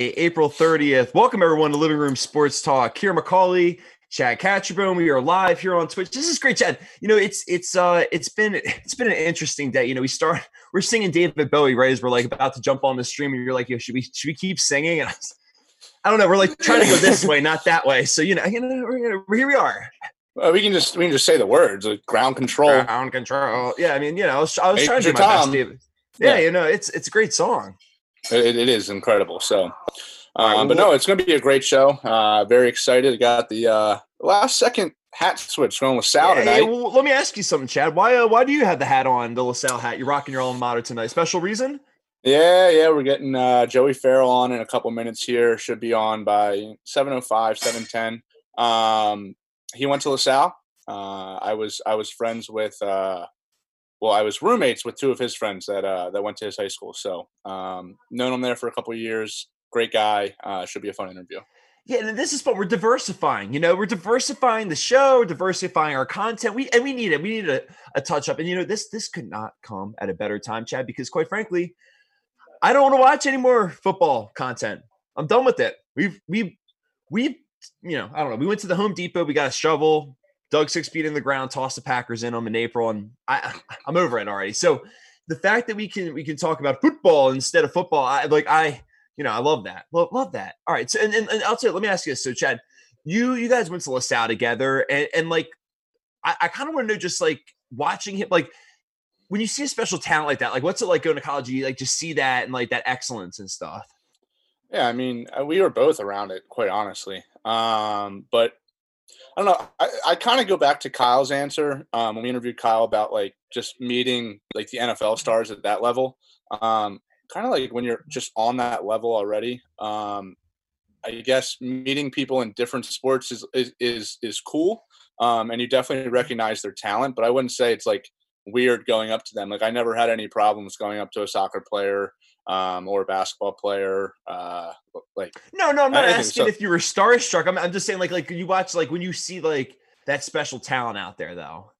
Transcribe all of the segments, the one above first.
April 30th. Welcome everyone to Living Room Sports Talk. Kira McCauley, Chad Catcherbone. We are live here on Twitch. This is great, Chad. You know, it's it's uh it's been it's been an interesting day. You know, we start we're singing David Bowie right as we're like about to jump on the stream, and you're like, Yo, should we should we keep singing? And I, was, I don't know. We're like trying to go this way, not that way. So you know, you know, we're, here we are. Well, we can just we can just say the words like ground control. Ground control. Yeah, I mean, you know, I was, I was trying to do my Tom. best, David. Yeah, yeah, you know, it's it's a great song. It, it is incredible. So, um, but no, it's going to be a great show. Uh, very excited. Got the uh, last second hat switch going with Sal yeah, tonight. well, let me ask you something, Chad. Why uh, why do you have the hat on, the LaSalle hat? You're rocking your alma mater tonight. Special reason? Yeah, yeah, we're getting uh, Joey Farrell on in a couple minutes here. Should be on by 7.05, 7.10. Um, he went to LaSalle. Uh, I was I was friends with uh, well, I was roommates with two of his friends that uh, that went to his high school. So um, known him there for a couple years. Great guy. Uh, should be a fun interview. Yeah, and this is what We're diversifying. You know, we're diversifying the show, diversifying our content. We and we need it. We need a, a touch up. And you know, this this could not come at a better time, Chad, because quite frankly, I don't want to watch any more football content. I'm done with it. We've we've we've you know, I don't know. We went to the Home Depot. We got a shovel dug six feet in the ground, tossed the Packers in them in April, and I I'm over it already. So the fact that we can we can talk about football instead of football, I like I you know I love that, love, love that. All right, so and, and, and you, let me ask you this. So Chad, you you guys went to LaSalle together, and, and like I, I kind of want to know just like watching him, like when you see a special talent like that, like what's it like going to college? You like just see that and like that excellence and stuff. Yeah, I mean, uh, we were both around it, quite honestly. Um, but I don't know. I, I kind of go back to Kyle's answer um, when we interviewed Kyle about like just meeting like the NFL stars at that level. Um, kind of like when you're just on that level already. Um, I guess meeting people in different sports is is is, is cool, um, and you definitely recognize their talent. But I wouldn't say it's like weird going up to them. Like I never had any problems going up to a soccer player um, or a basketball player. Uh, like no, no, I'm not asking so, if you were starstruck. I'm, I'm just saying like like you watch like when you see like that special talent out there though.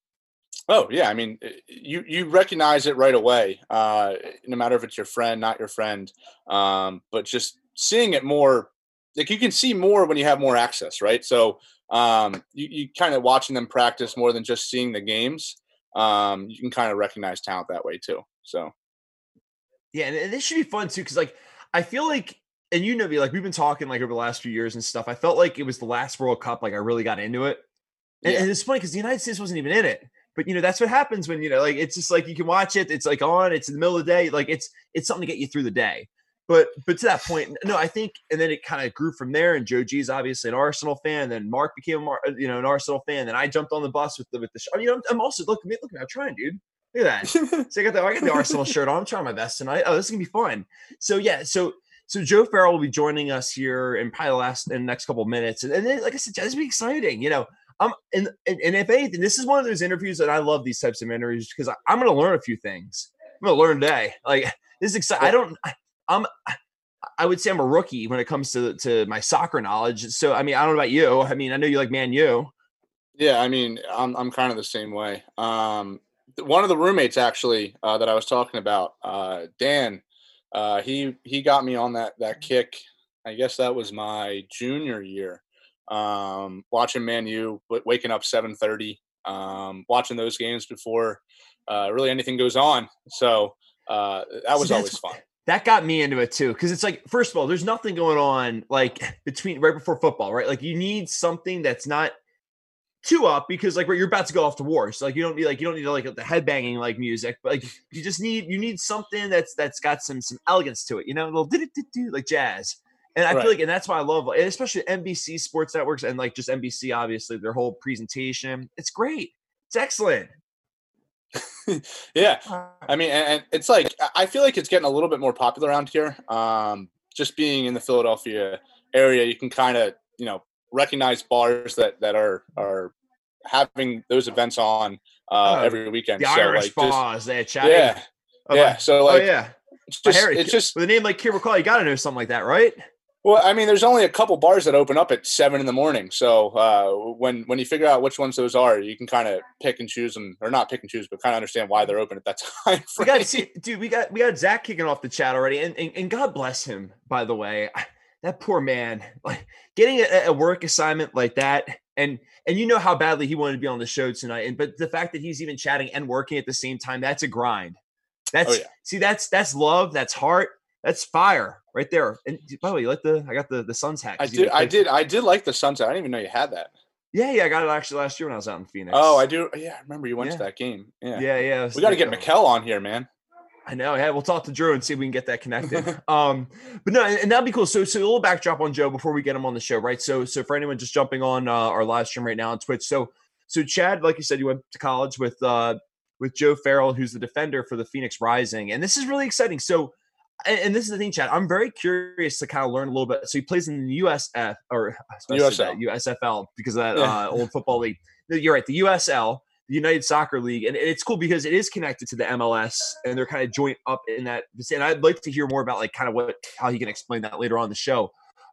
Oh yeah, I mean eh, you you recognize it right away, uh, no matter if it's your friend, not your friend. Um, but just seeing it more, like you can see more when you have more access, right? So um, you, you kind of watching them practice more than just seeing the games. Um, you can kind of recognize talent that way too. So yeah, and, this should be fun too, because like I feel like, and you know me, like we've been talking like over the last few years and stuff. I felt like it was the last World Cup, like I really got into it, and, yeah. and it's funny because the United States wasn't even in it. But you know that's what happens when you know, like it's just like you can watch it. It's like on. It's in the middle of the day. Like it's it's something to get you through the day. But but to that point, no, I think, and then it kind of grew from there. And Joe G is obviously an Arsenal fan. Then Mark became a, you know an Arsenal fan. Then I jumped on the bus with the with the. I mean, I'm, I'm also look at me, look at me, I'm trying, dude. Look at that. so I got the I got the Arsenal shirt on. I'm trying my best tonight. Oh, this is gonna be fun. So yeah, so so Joe Farrell will be joining us here in probably the last in the next couple of minutes. And, and then, like I said, this be exciting. You know, um, and, and and if anything, this is one of those interviews that I love these types of interviews because I'm gonna learn a few things. I'm gonna learn today. Like this is exciting. I don't. I'm. I would say I'm a rookie when it comes to to my soccer knowledge. So I mean, I don't know about you. I mean, I know you like Man U. Yeah, I mean, I'm I'm kind of the same way. Um, one of the roommates actually uh, that I was talking about, uh, Dan, uh, he he got me on that that kick. I guess that was my junior year. Um, watching Man U, waking up seven thirty, um, watching those games before uh, really anything goes on. So uh, that was always fun. That got me into it too, because it's like, first of all, there's nothing going on like between right before football, right? Like you need something that's not two up because like you're about to go off to war. So like you don't need like you don't need like the headbanging like music, but like you just need you need something that's that's got some some elegance to it, you know, a little like jazz. And I right. feel like, and that's why I love, and especially NBC Sports Networks and like just NBC, obviously their whole presentation. It's great. It's excellent. yeah, I mean, and it's like I feel like it's getting a little bit more popular around here. Um, just being in the Philadelphia area, you can kind of you know recognize bars that that are are having those events on uh, oh, every weekend. The so, Irish like, bars, they're chatting. Yeah, oh, yeah. So like, oh yeah, it's just, it's just with a name like Kira McCall, you got to know something like that, right? Well, I mean, there's only a couple bars that open up at seven in the morning. So uh, when when you figure out which ones those are, you can kind of pick and choose them, or not pick and choose, but kind of understand why they're open at that time. We got see, dude. We got we got Zach kicking off the chat already, and, and and God bless him. By the way, that poor man, like getting a, a, work assignment like that, and and you know how badly he wanted to be on the show tonight, and but the fact that he's even chatting and working at the same time, that's a grind. That's oh, yeah. see, that's that's love, that's heart, that's fire right there. And by the way, you like the I got the the Suns hat. I did, I did, I did like the Suns hat. I didn't even know you had that. Yeah, yeah, I got it actually last year when I was out in Phoenix. Oh, I do. Yeah, I remember you went yeah. to that game. Yeah, yeah, yeah. We got to get Mikkel on here, man. I know. Yeah, we'll talk to Drew and see if we can get that connected. um, but no, and that'd be cool. So, so a little backdrop on Joe before we get him on the show, right? So, so for anyone just jumping on uh, our live stream right now on Twitch, so, so Chad, like you said, you went to college with uh with Joe Farrell, who's the defender for the Phoenix Rising, and this is really exciting. So, and, and this is the thing, Chad. I'm very curious to kind of learn a little bit. So he plays in the USF or USL. USFL because of that yeah. uh, old football league. You're right, the USL the United Soccer League, and it's cool because it is connected to the MLS, and they're kind of joint up in that. And I'd like to hear more about like kind of what how he can explain that later on the show.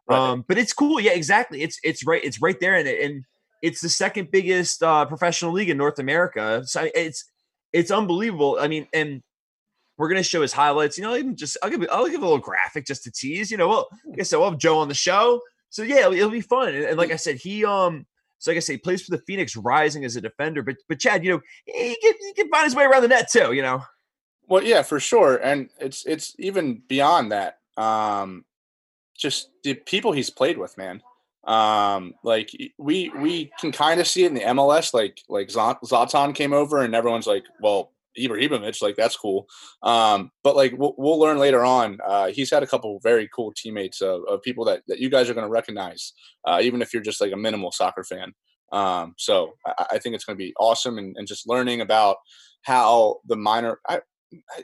Right. Um, but it's cool, yeah, exactly. It's it's right, it's right there, and and it's the second biggest uh, professional league in North America. So it's it's unbelievable. I mean, and we're gonna show his highlights. You know, even just I'll give I'll give a little graphic just to tease. You know, well, like I said, we'll have Joe on the show. So yeah, it'll, it'll be fun. And, and like I said, he um so like I say, plays for the Phoenix Rising as a defender. But but Chad, you know, he can, he can find his way around the net too. You know. Well, yeah, for sure, and it's it's even beyond that. Um, just the people he's played with, man. Um, like we we can kind of see it in the MLS. Like like Zlatan came over, and everyone's like, well, Ibrahimovic, like that's cool. Um, but like we'll, we'll, learn later on, uh, he's had a couple very cool teammates of, of people that, that you guys are going to recognize, uh, even if you're just like a minimal soccer fan. Um, so I, I, think it's going to be awesome and, and, just learning about how the minor, I,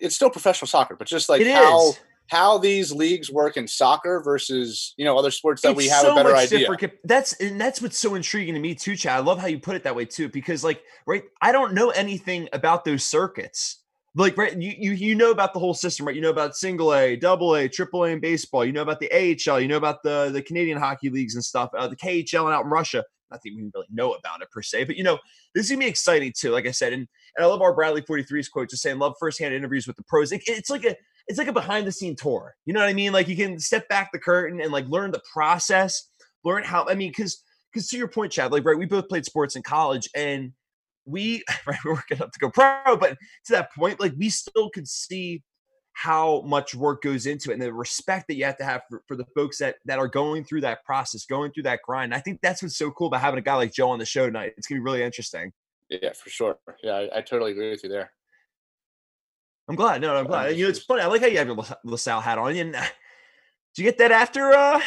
it's still professional soccer, but just like it how is how these leagues work in soccer versus you know other sports that it's we have so a better idea. Different. That's and that's what's so intriguing to me too, Chad. I love how you put it that way too, because like right, I don't know anything about those circuits. Like right, you you you know about the whole system, right? You know about single A, double A, triple A in baseball. You know about the AHL. You know about the the Canadian hockey leagues and stuff. Uh, the KHL and out in Russia. Not that we really know about it per se, but you know this is gonna be exciting too. Like I said, and and I love our Bradley 43's quote just saying, love firsthand interviews with the pros. It, it's like a it's like a behind the scene tour. You know what I mean? Like you can step back the curtain and like learn the process, learn how. I mean, because because to your point, Chad, like right, we both played sports in college, and we right, we were gonna have to go pro, but to that point, like we still could see how much work goes into it and the respect that you have to have for, for the folks that that are going through that process, going through that grind. I think that's what's so cool about having a guy like Joe on the show tonight. It's gonna be really interesting. Yeah, for sure. Yeah, I, I totally agree with you there. I'm glad. No, I'm glad. You know, it's funny. I like how you have your LaSalle hat on. And did you get that after uh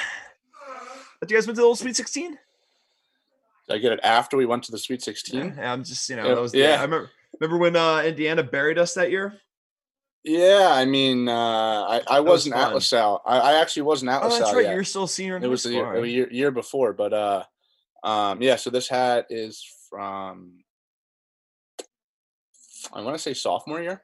that you guys went to the little Sweet 16? Did I get it after we went to the Sweet 16? Yeah, I'm just, you know, yeah. that was yeah. I remember remember when uh Indiana buried us that year? Yeah, I mean, uh, I, I wasn't was at LaSalle. I, I, actually wasn't at oh, LaSalle. That's right. Yet. You're still senior. it was the year, year, year, before, but uh, um, yeah. So this hat is from I want to say sophomore year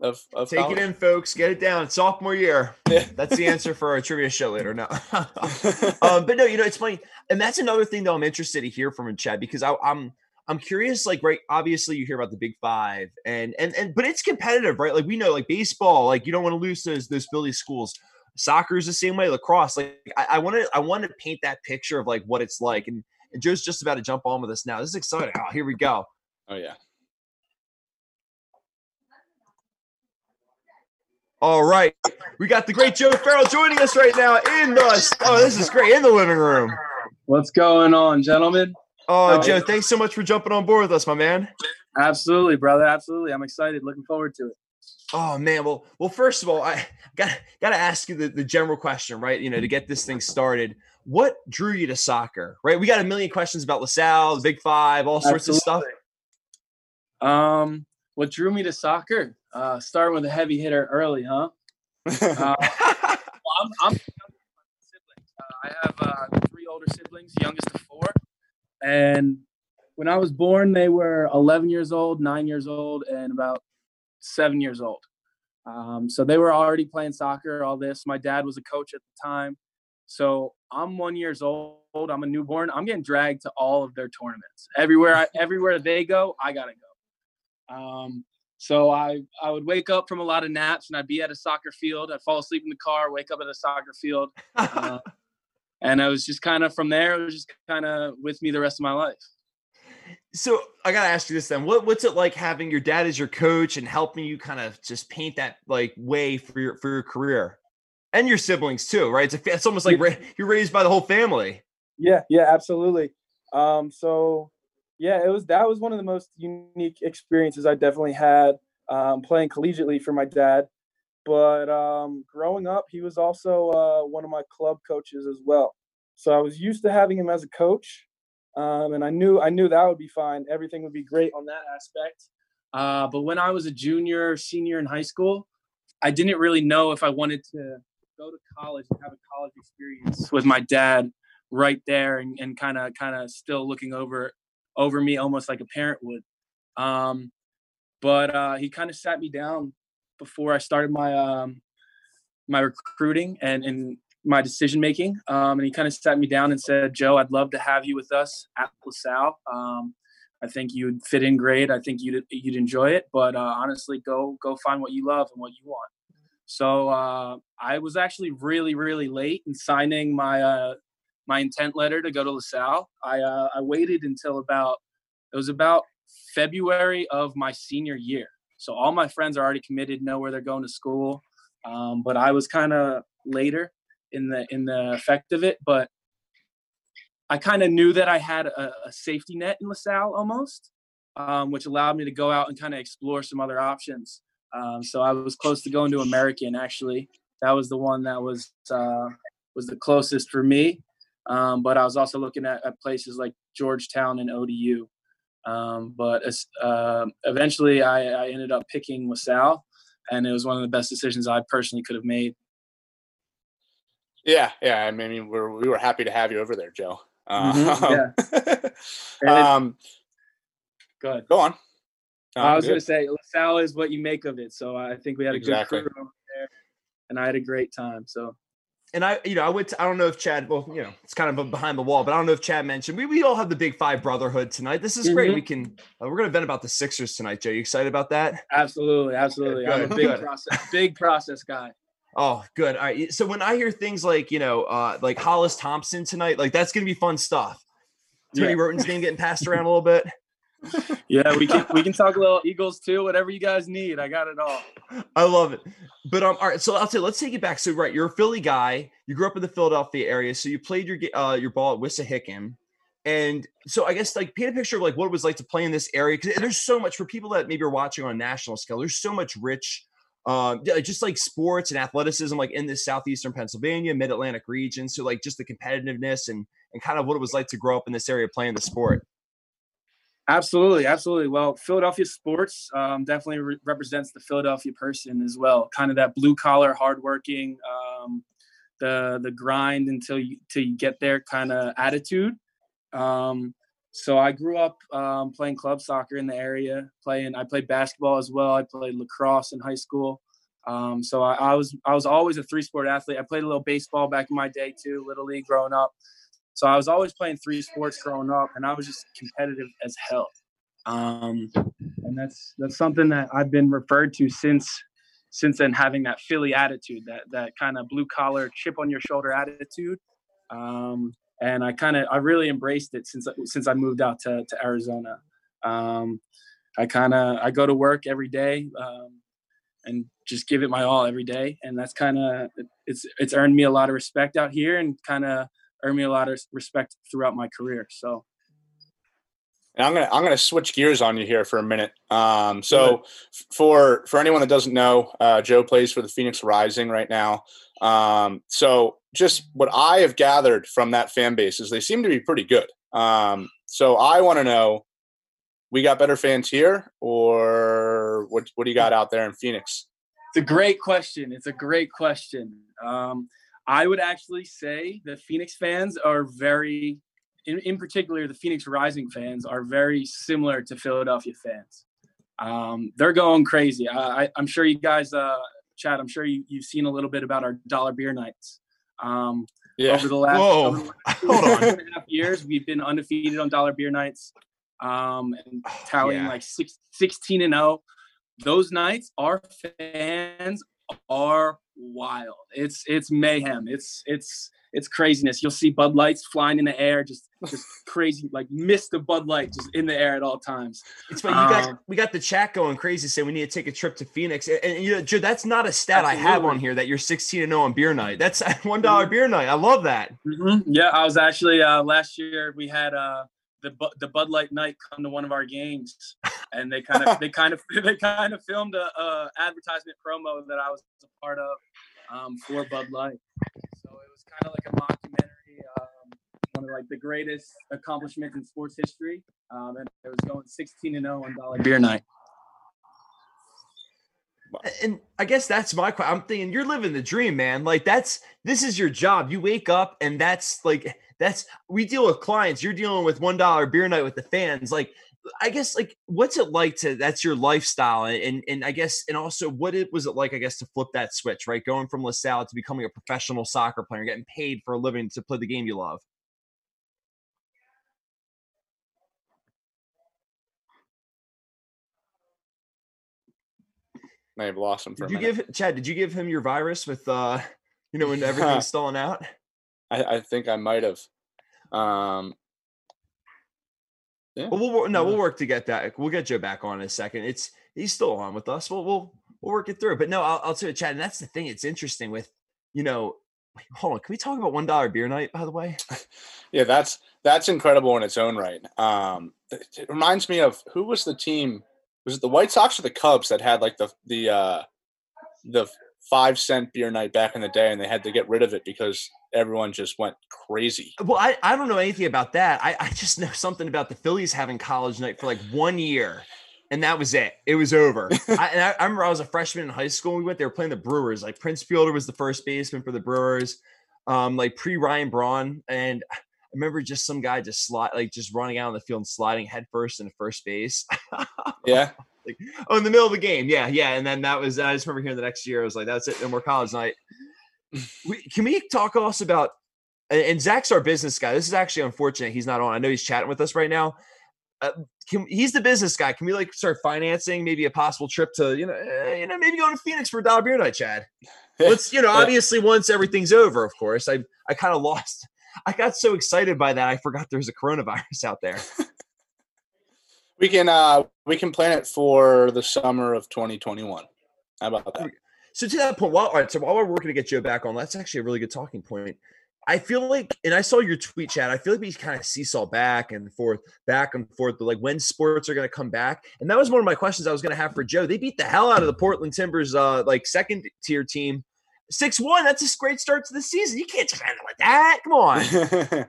of, of take college. it in, folks. Get it down. Sophomore year. That's the answer for our trivia show later. No, um, but no, you know it's funny, and that's another thing that I'm interested to hear from Chad because I, I'm I'm curious. Like, right? Obviously, you hear about the Big Five, and and and but it's competitive, right? Like we know, like baseball, like you don't want to lose those those Philly schools. Soccer is the same way. Lacrosse, like I want to I want to paint that picture of like what it's like, and, and Joe's just about to jump on with us now. This is exciting. Oh, here we go. Oh yeah. All right. We got the great Joe Farrell joining us right now in the oh, this is great in the living room. What's going on, gentlemen? Oh, Joe, thanks so much for jumping on board with us, my man. Absolutely, brother. Absolutely. I'm excited. Looking forward to it. Oh man, well, well, first of all, I got got to ask you the, the general question, right? You know, to get this thing started, what drew you to soccer? Right? We got a million questions about LaSalle, the Big Five, all sorts Absolutely. of stuff. Um, what drew me to soccer? Uh, starting with a heavy hitter early, huh? Uh, well, I'm, I'm uh, I have uh, three older siblings, youngest of four, and when I was born, they were 11 years old, nine years old, and about seven years old. Um, so they were already playing soccer. All this. My dad was a coach at the time, so I'm one years old. I'm a newborn. I'm getting dragged to all of their tournaments. Everywhere, I, everywhere they go, I gotta go. Um, So I I would wake up from a lot of naps and I'd be at a soccer field. I'd fall asleep in the car, wake up at a soccer field, uh, and I was just kind of from there. It was just kind of with me the rest of my life. So I gotta ask you this then: what what's it like having your dad as your coach and helping you kind of just paint that like way for your for your career and your siblings too, right? It's a, it's almost like you're raised by the whole family. Yeah, yeah, absolutely. Um, so yeah, it was that was one of the most unique experiences I definitely had um, playing collegiately for my dad. But um, growing up, he was also uh, one of my club coaches as well. So I was used to having him as a coach, um, and I knew I knew that would be fine. Everything would be great on that aspect. Uh, but when I was a junior, senior in high school, I didn't really know if I wanted to go to college and have a college experience with my dad right there and kind of kind of still looking over over me almost like a parent would. Um, but uh, he kind of sat me down before I started my um, my recruiting and and my decision making. Um, and he kind of sat me down and said, "Joe, I'd love to have you with us at LaSalle. Um, I think you'd fit in great. I think you'd you'd enjoy it. But uh, honestly, go go find what you love and what you want." So uh, I was actually really really late in signing my uh, my intent letter to go to LaSalle. I uh, I waited until about it was about February of my senior year. So all my friends are already committed, know where they're going to school. Um, but I was kind of later in the in the effect of it. But I kind of knew that I had a, a, safety net in LaSalle almost, um, which allowed me to go out and kind of explore some other options. Um, so I was close to going to American actually. That was the one that was uh, was the closest for me. Um, but I was also looking at, at, places like Georgetown and ODU. Um, but uh, eventually, I, I, ended up picking LaSalle, and it was one of the best decisions I personally could have made. Yeah, yeah. I mean, we're, we were happy to have you over there, Joe. mm-hmm, yeah. um, go ahead. Go on. No, I was going to say LaSalle is what you make of it. So I think we had a exactly. good crew over there, and I had a great time. So and I, you know, I went to, I don't know if Chad, well, you know, it's kind of behind the wall, but I don't know if Chad mentioned, we, we all have the big five brotherhood tonight. This is mm-hmm. great. We can, uh, we're going to vent about the Sixers tonight, Joe. You excited about that? Absolutely. Absolutely. Good, I'm a big process, big process guy. Oh, good. All right. So when I hear things like, you know, uh, like Hollis Thompson tonight, like that's going to be fun stuff. Tony yeah. Wroten's name getting passed around a little bit yeah, we can we can talk a little Eagles too. Whatever you guys need, I got it all. I love it. But um, all right. So I'll say, let's take it back. So right, you're a Philly guy. You grew up in the Philadelphia area, so you played your uh your ball at Wissahickon. And so I guess like paint a picture of like what it was like to play in this area because there's so much for people that maybe are watching on a national scale. There's so much rich, um, just like sports and athleticism, like in this southeastern Pennsylvania, Mid Atlantic region. So like just the competitiveness and and kind of what it was like to grow up in this area playing the sport. Absolutely, absolutely. Well, Philadelphia sports um, definitely re- represents the Philadelphia person as well. Kind of that blue collar, hardworking, um, the the grind until you till you get there kind of attitude. Um, so I grew up um, playing club soccer in the area. Playing, I played basketball as well. I played lacrosse in high school. Um, so I, I was I was always a three sport athlete. I played a little baseball back in my day too, little league growing up. So I was always playing three sports growing up, and I was just competitive as hell. Um, and that's that's something that I've been referred to since since then, having that Philly attitude, that that kind of blue collar, chip on your shoulder attitude. Um, and I kind of I really embraced it since since I moved out to to Arizona. Um, I kind of I go to work every day um, and just give it my all every day, and that's kind of it's it's earned me a lot of respect out here, and kind of earned me a lot of respect throughout my career. So. And I'm gonna I'm gonna switch gears on you here for a minute. Um, so for for anyone that doesn't know, uh, Joe plays for the Phoenix Rising right now. Um, so just what I have gathered from that fan base is they seem to be pretty good. Um, so I want to know, we got better fans here, or what? What do you got out there in Phoenix? It's a great question. It's a great question. I would actually say that Phoenix fans are very, in, in particular, the Phoenix Rising fans are very similar to Philadelphia fans. Um, they're going crazy. I, am sure you guys, uh, Chad, I'm sure you, you've seen a little bit about our dollar beer nights. Um, yeah. Over the last, over the last two and a half years, we've been undefeated on dollar beer nights um, and tallying yeah. like six, 16 and 0. those nights, our fans are wild. It's it's mayhem. It's it's it's craziness. You'll see Bud Lights flying in the air, just just crazy, like mist of Bud Light just in the air at all times. It's funny. You got um, we got the chat going crazy saying we need to take a trip to Phoenix. And, and you know, Joe, that's not a stat absolutely. I have on here that you're 16 and 0 on beer night. That's one dollar mm-hmm. beer night. I love that. Mm-hmm. Yeah, I was actually uh, last year we had uh the the Bud Light night come to one of our games, and they kind of they kind of they kind of filmed a, a, advertisement promo that I was a part of um, for Bud Light. So it was kind of like a mockumentary, um, one of like the greatest accomplishments in sports history, um, and it was going 16 and 0 on Dollar Beer Night. And I guess that's my question. I'm thinking you're living the dream, man. Like that's this is your job. You wake up and that's like that's we deal with clients. You're dealing with one dollar beer night with the fans. Like I guess like what's it like to that's your lifestyle and and I guess and also what it was it like I guess to flip that switch right going from LaSalle to becoming a professional soccer player getting paid for a living to play the game you love. May have lost him for did you give Chad? Did you give him your virus with uh you know when everything's stolen out? I, I think I might have. Um, yeah. Well, we'll no, we'll work to get that. We'll get Joe back on in a second. It's he's still on with us. We'll we'll we'll work it through. But no, I'll, I'll tell you, Chad. And that's the thing. It's interesting with you know. Wait, hold on. Can we talk about one dollar beer night? By the way. yeah, that's that's incredible in its own right. Um, it, it reminds me of who was the team? Was it the White Sox or the Cubs that had like the the uh, the five cent beer night back in the day, and they had to get rid of it because everyone just went crazy. Well, I, I don't know anything about that. I, I just know something about the Phillies having college night for like one year. And that was it. It was over. I, and I, I, remember I was a freshman in high school. And We went. They were playing the Brewers. Like Prince Fielder was the first baseman for the Brewers, um, like pre Ryan Braun. And I remember just some guy just slide, like just running out on the field and sliding headfirst into first base. yeah, like oh, in the middle of the game. Yeah, yeah. And then that was. I just remember hearing the next year. I was like, that's it. No more college night we, can we talk also about and Zach's our business guy. This is actually unfortunate he's not on. I know he's chatting with us right now. Uh, can, he's the business guy. Can we like start financing maybe a possible trip to you know uh, you know maybe going to Phoenix for a dollar beer night, Chad? Let's you know obviously once everything's over, of course. I I kind of lost. I got so excited by that I forgot there's a coronavirus out there. We can uh we can plan it for the summer of 2021. How about that? So to that point, while all right, so while we're working to get Joe back on, that's actually a really good talking point. I feel like, and I saw your tweet chat. I feel like we kind of seesaw back and forth, back and forth, but like when sports are going to come back. And that was one of my questions I was going to have for Joe. They beat the hell out of the Portland Timbers, uh, like second tier team, six one. That's a great start to the season. You can't just handle like that. Come on.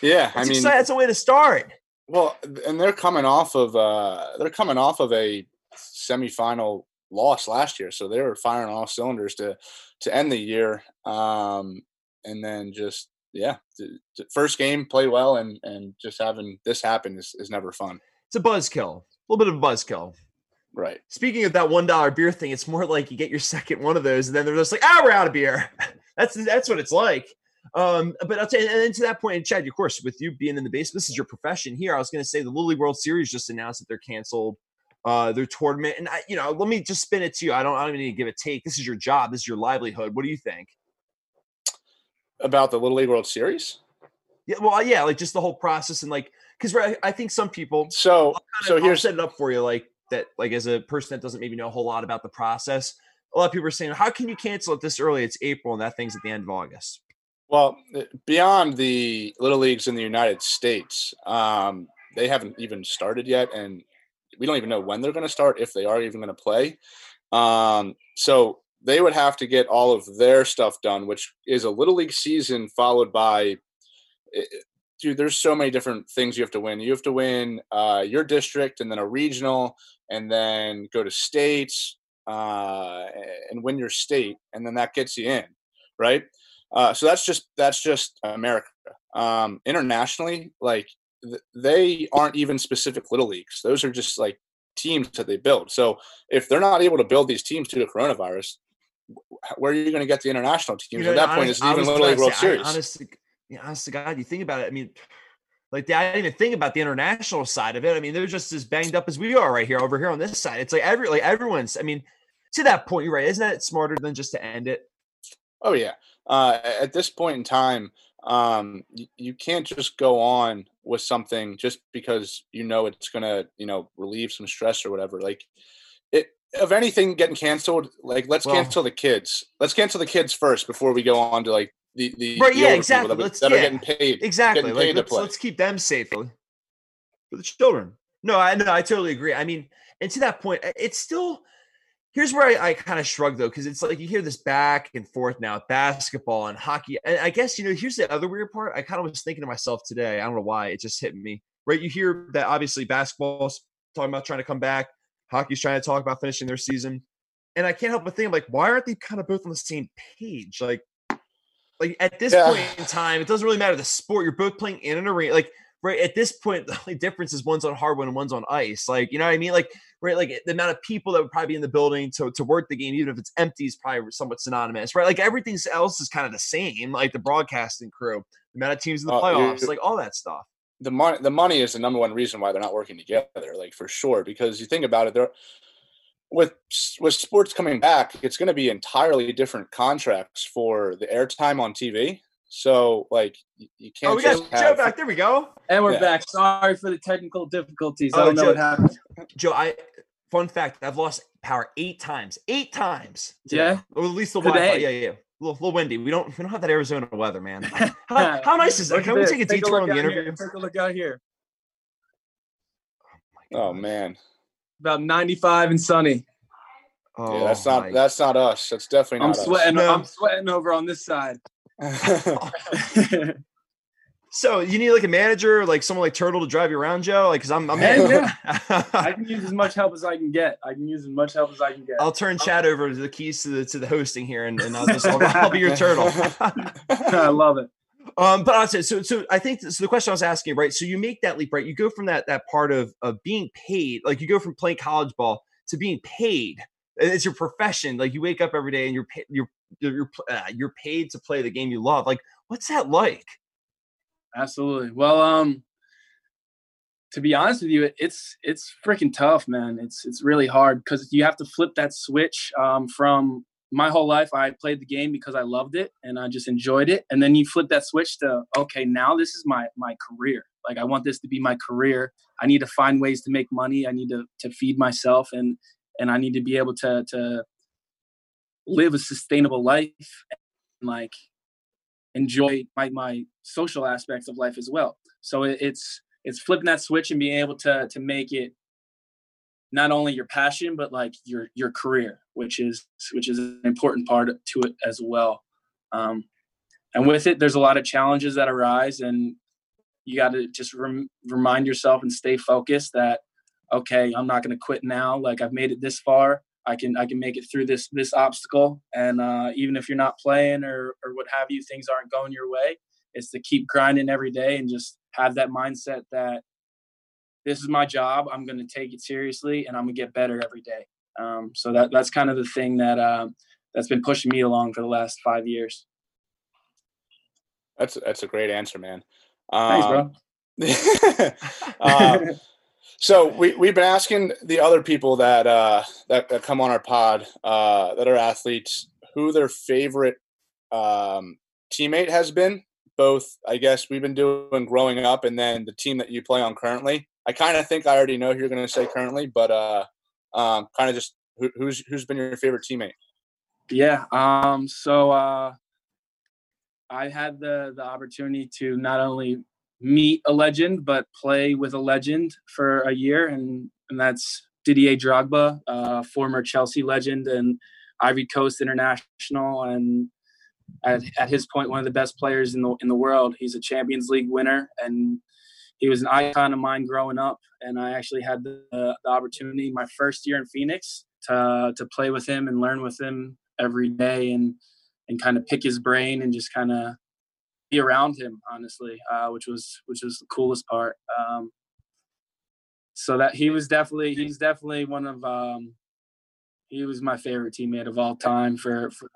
yeah, that's I mean, exciting. that's a way to start. Well, and they're coming off of uh, they're coming off of a semifinal loss last year, so they were firing all cylinders to to end the year. Um, and then just yeah, first game play well, and and just having this happen is, is never fun. It's a buzzkill, a little bit of a buzzkill. Right. Speaking of that one dollar beer thing, it's more like you get your second one of those, and then they're just like, "Ah, we're out of beer." that's that's what it's like. Um, but I'll tell you, and then to that point, and Chad, of course, with you being in the base, this is your profession here. I was going to say the Little League World Series just announced that they're canceled uh, their tournament. And I, you know, let me just spin it to you. I don't, I don't even need to give a take. This is your job. This is your livelihood. What do you think about the Little League World Series? Yeah, well, yeah, like just the whole process and like, because I think some people. So, of, so here's set it up for you, like that, like as a person that doesn't maybe know a whole lot about the process. A lot of people are saying, "How can you cancel it this early? It's April, and that thing's at the end of August." Well, eh, beyond the little leagues in the United States, um, they haven't even started yet, and we don't even know when they're going to start, if they are even going to play. Um, so they would have to get all of their stuff done, which is a little league season followed by. Eh, dude, there's so many different things you have to win. You have to win uh, your district, and then a regional, and then go to states, uh, and win your state, and then that gets you in, right? Uh, so that's just that's just America. Um, internationally, like they aren't even specific little leagues. Those are just like teams that they build. So if they're not able to build these teams due to coronavirus, where are you going to get the international teams? You know, At that honest, point, it's even Little League World Series. Honestly, yeah, honest to God, you think about it. I mean, Like I didn't even think about the international side of it. I mean, they're just as banged up as we are right here over here on this side. It's like every like everyone's. I mean, to that point, you're right. Isn't that smarter than just to end it? Oh yeah. Uh, at this point in time, um, you, you can't just go on with something just because you know it's gonna you know relieve some stress or whatever. Like it of anything getting canceled, like let's well, cancel the kids. Let's cancel the kids first before we go on to like the the right. The yeah, exactly. That, that yeah, are getting paid. Exactly. Getting paid like, let's, let's keep them safe for the children. No, I no, I totally agree. I mean, and to that point, it's still here's where I, I kind of shrug though, because it's like you hear this back and forth now, basketball and hockey. And I guess you know, here's the other weird part. I kind of was thinking to myself today. I don't know why it just hit me. Right, you hear that obviously basketball's talking about trying to come back, hockey's trying to talk about finishing their season, and I can't help but think like, why aren't they kind of both on the same page? Like, like at this yeah. point in time, it doesn't really matter the sport. You're both playing in an arena. Like right at this point, the only difference is one's on hardwood and one's on ice. Like, you know what I mean? Like, right, like the amount of people that would probably be in the building to, to work the game, even if it's empty, is probably somewhat synonymous, right? Like everything else is kind of the same, like the broadcasting crew, the amount of teams in the uh, playoffs, like all that stuff. The money, the money is the number one reason why they're not working together, like for sure. Because you think about it, they're with with sports coming back, it's going to be entirely different contracts for the airtime on TV so like you oh, can't. Oh, we got have... Joe back. There we go. And we're yeah. back. Sorry for the technical difficulties. Oh, I don't know Joe, what happened. Joe, I fun fact: I've lost power eight times. Eight times. Today. Yeah. Or at least the Wi-Fi. Yeah, yeah. A little, little windy. We don't we don't have that Arizona weather, man. How, how nice is that? Can we take a detour on the interview? Here. Take a look out here. Oh, oh man. About 95 and sunny. Oh, yeah, that's not my. that's not us. That's definitely not I'm sweating. Us. I'm sweating over on this side. so you need like a manager, like someone like Turtle to drive you around, Joe. Like, cause I'm, I'm yeah. I can use as much help as I can get. I can use as much help as I can get. I'll turn Chad over to the keys to the to the hosting here, and, and I'll just I'll, I'll be your turtle. I love it. Um, but I'll say so. So I think so. The question I was asking, right? So you make that leap, right? You go from that that part of of being paid, like you go from playing college ball to being paid. It's your profession. Like you wake up every day and you're you're you're uh, you're paid to play the game you love. Like, what's that like? Absolutely. Well, um, to be honest with you, it's it's freaking tough, man. It's it's really hard because you have to flip that switch um, from my whole life. I played the game because I loved it and I just enjoyed it, and then you flip that switch to okay, now this is my my career. Like I want this to be my career. I need to find ways to make money. I need to to feed myself and and I need to be able to to live a sustainable life and like enjoy my, my social aspects of life as well. So it, it's it's flipping that switch and being able to to make it not only your passion but like your your career which is which is an important part to it as well. Um, and with it there's a lot of challenges that arise and you got to just rem- remind yourself and stay focused that okay i'm not going to quit now. Like i've made it this far I can I can make it through this this obstacle. And uh, even if you're not playing or or what have you, things aren't going your way. It's to keep grinding every day and just have that mindset that this is my job. I'm going to take it seriously and I'm going to get better every day. Um, so that that's kind of the thing that uh, that's been pushing me along for the last five years. That's that's a great answer, man. Um, Thanks, bro. uh, so we we've been asking the other people that uh, that, that come on our pod uh, that are athletes who their favorite um, teammate has been. Both, I guess, we've been doing growing up, and then the team that you play on currently. I kind of think I already know who you're going to say currently, but uh, um, kind of just who, who's who's been your favorite teammate? Yeah. Um. So uh, I had the the opportunity to not only meet a legend, but play with a legend for a year, and and that's Didier Drogba, uh, former Chelsea legend and Ivory Coast international, and at, at his point, one of the best players in the in the world. He's a Champions League winner, and he was an icon of mine growing up. And I actually had the, the opportunity my first year in Phoenix to to play with him and learn with him every day, and and kind of pick his brain and just kind of be around him, honestly, uh, which was which was the coolest part. Um, so that he was definitely he's definitely one of um, he was my favorite teammate of all time for for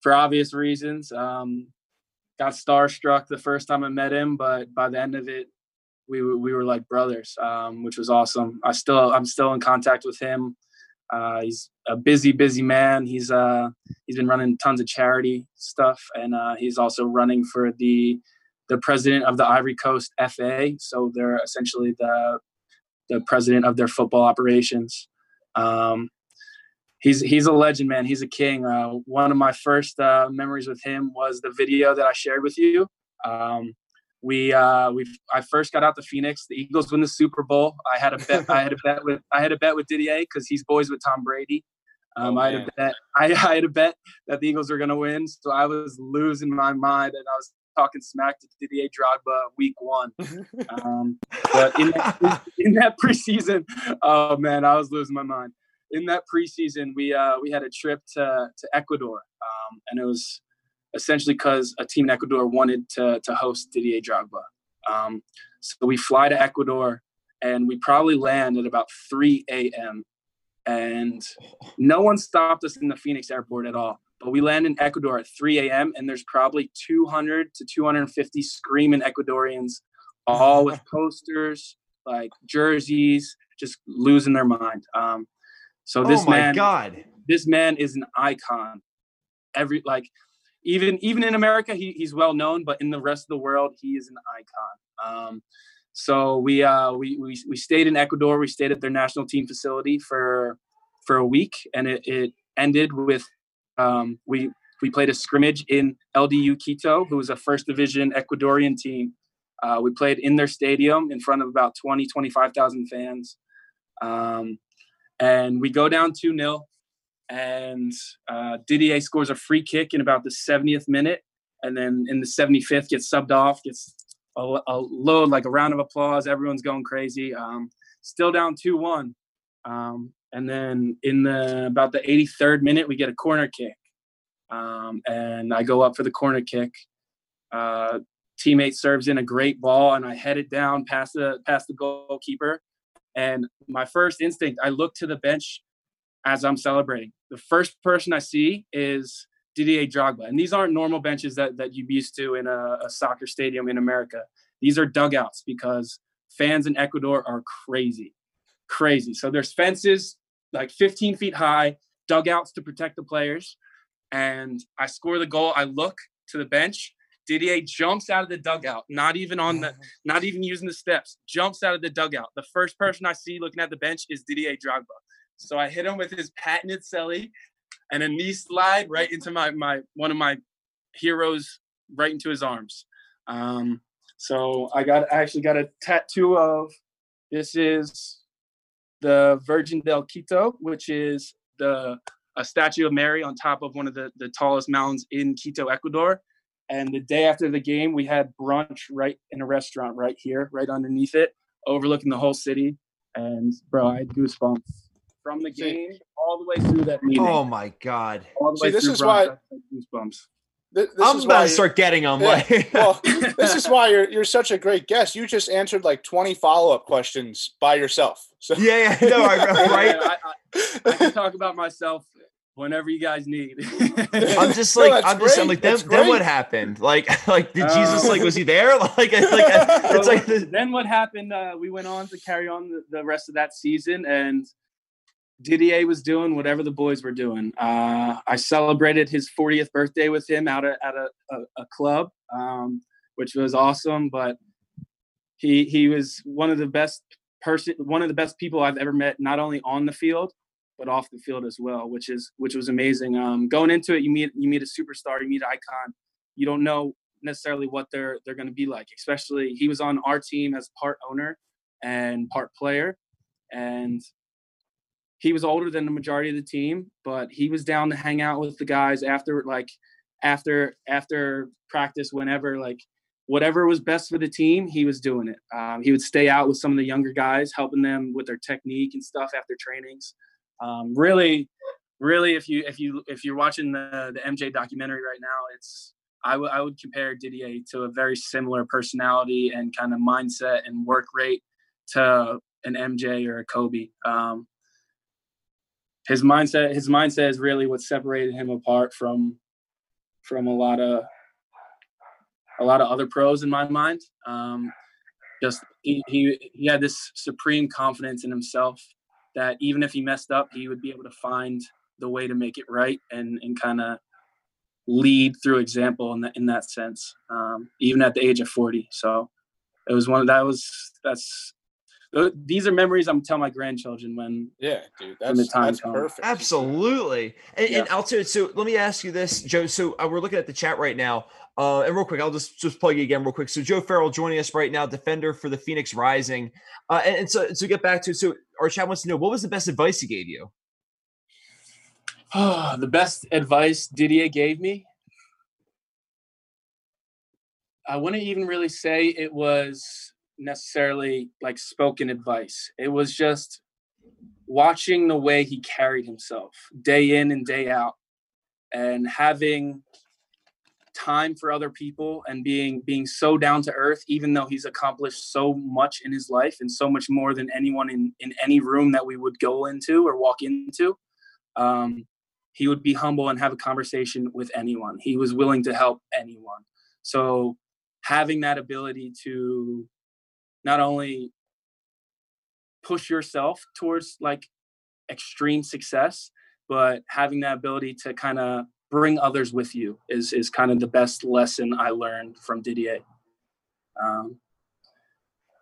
for obvious reasons. Um, got starstruck the first time I met him, but by the end of it, we were, we were like brothers, um, which was awesome. I still I'm still in contact with him. Uh, he's a busy, busy man. He's uh, he's been running tons of charity stuff, and uh, he's also running for the the president of the Ivory Coast FA. So they're essentially the the president of their football operations. Um, he's he's a legend, man. He's a king. Uh, one of my first uh, memories with him was the video that I shared with you. Um, we uh, we I first got out to Phoenix. The Eagles win the Super Bowl. I had a bet. I had a bet with I had a bet with Didier because he's boys with Tom Brady. Um, oh, I had a bet. I, I had a bet that the Eagles were going to win. So I was losing my mind, and I was talking smack to Didier Drogba week one. Um, but in that, in that preseason, oh man, I was losing my mind. In that preseason, we uh, we had a trip to to Ecuador, um, and it was essentially because a team in Ecuador wanted to, to host Didier Drogba. Um, so we fly to Ecuador and we probably land at about 3 a.m. And no one stopped us in the Phoenix airport at all. But we land in Ecuador at 3 a.m. and there's probably 200 to 250 screaming Ecuadorians, all with posters, like jerseys, just losing their mind. Um, so this oh man, God, this man is an icon. Every like even even in America, he, he's well known, but in the rest of the world, he is an icon. Um, so we, uh, we we we stayed in Ecuador. We stayed at their national team facility for for a week, and it, it ended with um, we we played a scrimmage in LDU Quito, who was a first division Ecuadorian team. Uh, we played in their stadium in front of about 20, 25,000 fans. Um, and we go down 2 0 and uh, Didier scores a free kick in about the 70th minute, and then in the 75th gets subbed off, gets a, a load like a round of applause. Everyone's going crazy. Um, still down two one, um, and then in the about the 83rd minute we get a corner kick, um, and I go up for the corner kick. Uh, teammate serves in a great ball, and I head it down past the past the goalkeeper. And my first instinct, I look to the bench as I'm celebrating. The first person I see is Didier Drogba. And these aren't normal benches that, that you'd be used to in a, a soccer stadium in America. These are dugouts because fans in Ecuador are crazy, crazy. So there's fences like 15 feet high, dugouts to protect the players. And I score the goal. I look to the bench. Didier jumps out of the dugout, not even on the, not even using the steps, jumps out of the dugout. The first person I see looking at the bench is Didier Drogba. So I hit him with his patented celly and a knee slide right into my my one of my heroes right into his arms. Um, so I got I actually got a tattoo of this is the Virgin del Quito, which is the a statue of Mary on top of one of the, the tallest mountains in Quito, Ecuador. And the day after the game, we had brunch right in a restaurant right here, right underneath it, overlooking the whole city. And bro, I had goosebumps from the game See, all the way through that meeting. Oh my god! All the See, way this is why goosebumps. This, this I'm about to start getting them. Yeah, like, well, this is why you're you're such a great guest. You just answered like 20 follow up questions by yourself. So. Yeah, yeah, no, I, right. I, I, I, can talk about myself whenever you guys need. I'm just like, no, I'm just I'm like, then, then what happened? Like, like did uh, Jesus like was he there? Like, like it's so like then what happened? Uh, we went on to carry on the, the rest of that season and Didier was doing whatever the boys were doing. Uh, I celebrated his 40th birthday with him out at, at a, a, a club, um, which was awesome. But he he was one of the best person, one of the best people I've ever met, not only on the field but off the field as well, which is which was amazing. Um, going into it, you meet you meet a superstar, you meet an icon. You don't know necessarily what they're they're going to be like. Especially he was on our team as part owner and part player, and he was older than the majority of the team, but he was down to hang out with the guys after like after after practice whenever like whatever was best for the team he was doing it. Um, he would stay out with some of the younger guys helping them with their technique and stuff after trainings. Um, really really if you if you if you're watching the the mj documentary right now it's I, would compare didier to a very similar personality and kind of mindset and work rate to an mj or a kobe. Um, his mindset his mindset is really what separated him apart from from a lot of a lot of other pros in my mind. Um, just he, he he had this supreme confidence in himself that even if he messed up, he would be able to find the way to make it right and and kind of lead through example in that in that sense, um, even at the age of 40. So it was one of that was that's these are memories I'm telling my grandchildren when yeah, dude, that's, the time that's perfect. Absolutely. And, yeah. and I'll tell you, so let me ask you this, Joe. So uh, we're looking at the chat right now. Uh, and real quick, I'll just just plug you again real quick. So Joe Farrell joining us right now, defender for the Phoenix Rising. Uh, and, and so so get back to so our chat wants to know what was the best advice he gave you. the best advice Didier gave me. I wouldn't even really say it was necessarily like spoken advice. It was just watching the way he carried himself day in and day out and having time for other people and being being so down to earth even though he's accomplished so much in his life and so much more than anyone in in any room that we would go into or walk into um, he would be humble and have a conversation with anyone he was willing to help anyone so having that ability to not only push yourself towards like extreme success but having that ability to kind of bring others with you is is kind of the best lesson I learned from Didier. Um,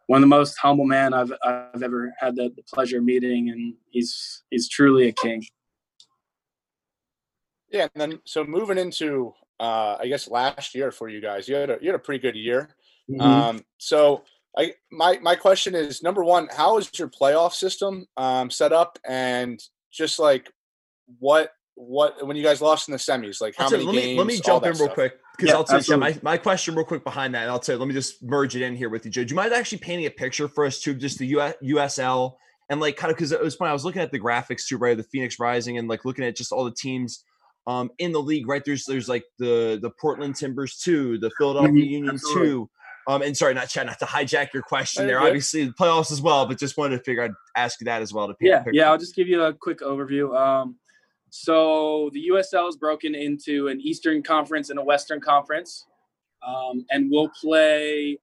one of the most humble man I've I've ever had the, the pleasure of meeting, and he's he's truly a king. Yeah, and then so moving into uh, I guess last year for you guys, you had a you had a pretty good year. Mm-hmm. Um, so I my my question is number one, how is your playoff system um, set up, and just like what what when you guys lost in the semis, like how many let games? Me, let me jump in real stuff. quick because yeah, I'll tell you my, my question real quick behind that. And I'll tell you, let me just merge it in here with you, Joe. Do you mind actually painting a picture for us too, just the US, USL and like kind of because it was funny. I was looking at the graphics too, right? The Phoenix Rising and like looking at just all the teams um in the league, right? There's there's like the the Portland Timbers two, the Philadelphia mm-hmm. Union two. Um, and sorry, not Chad, not to hijack your question there. Good. Obviously, the playoffs as well, but just wanted to figure I'd ask you that as well. To yeah, yeah. I'll just give you a quick overview. Um, so the USL is broken into an Eastern Conference and a Western Conference, um, and we'll play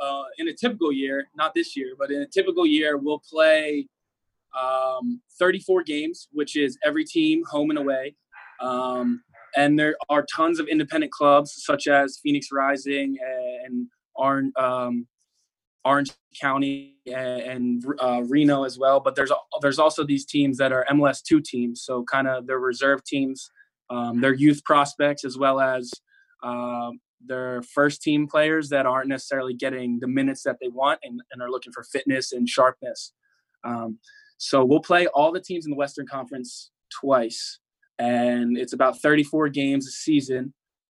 uh, in a typical year, not this year, but in a typical year, we'll play um, 34 games, which is every team home and away. Um, and there are tons of independent clubs such as Phoenix Rising and Orange, um, Orange County and uh, Reno as well. But there's there's also these teams that are MLS two teams, so kind of their reserve teams, um, their youth prospects as well as uh, their first team players that aren't necessarily getting the minutes that they want and, and are looking for fitness and sharpness. Um, so we'll play all the teams in the Western Conference twice, and it's about 34 games a season.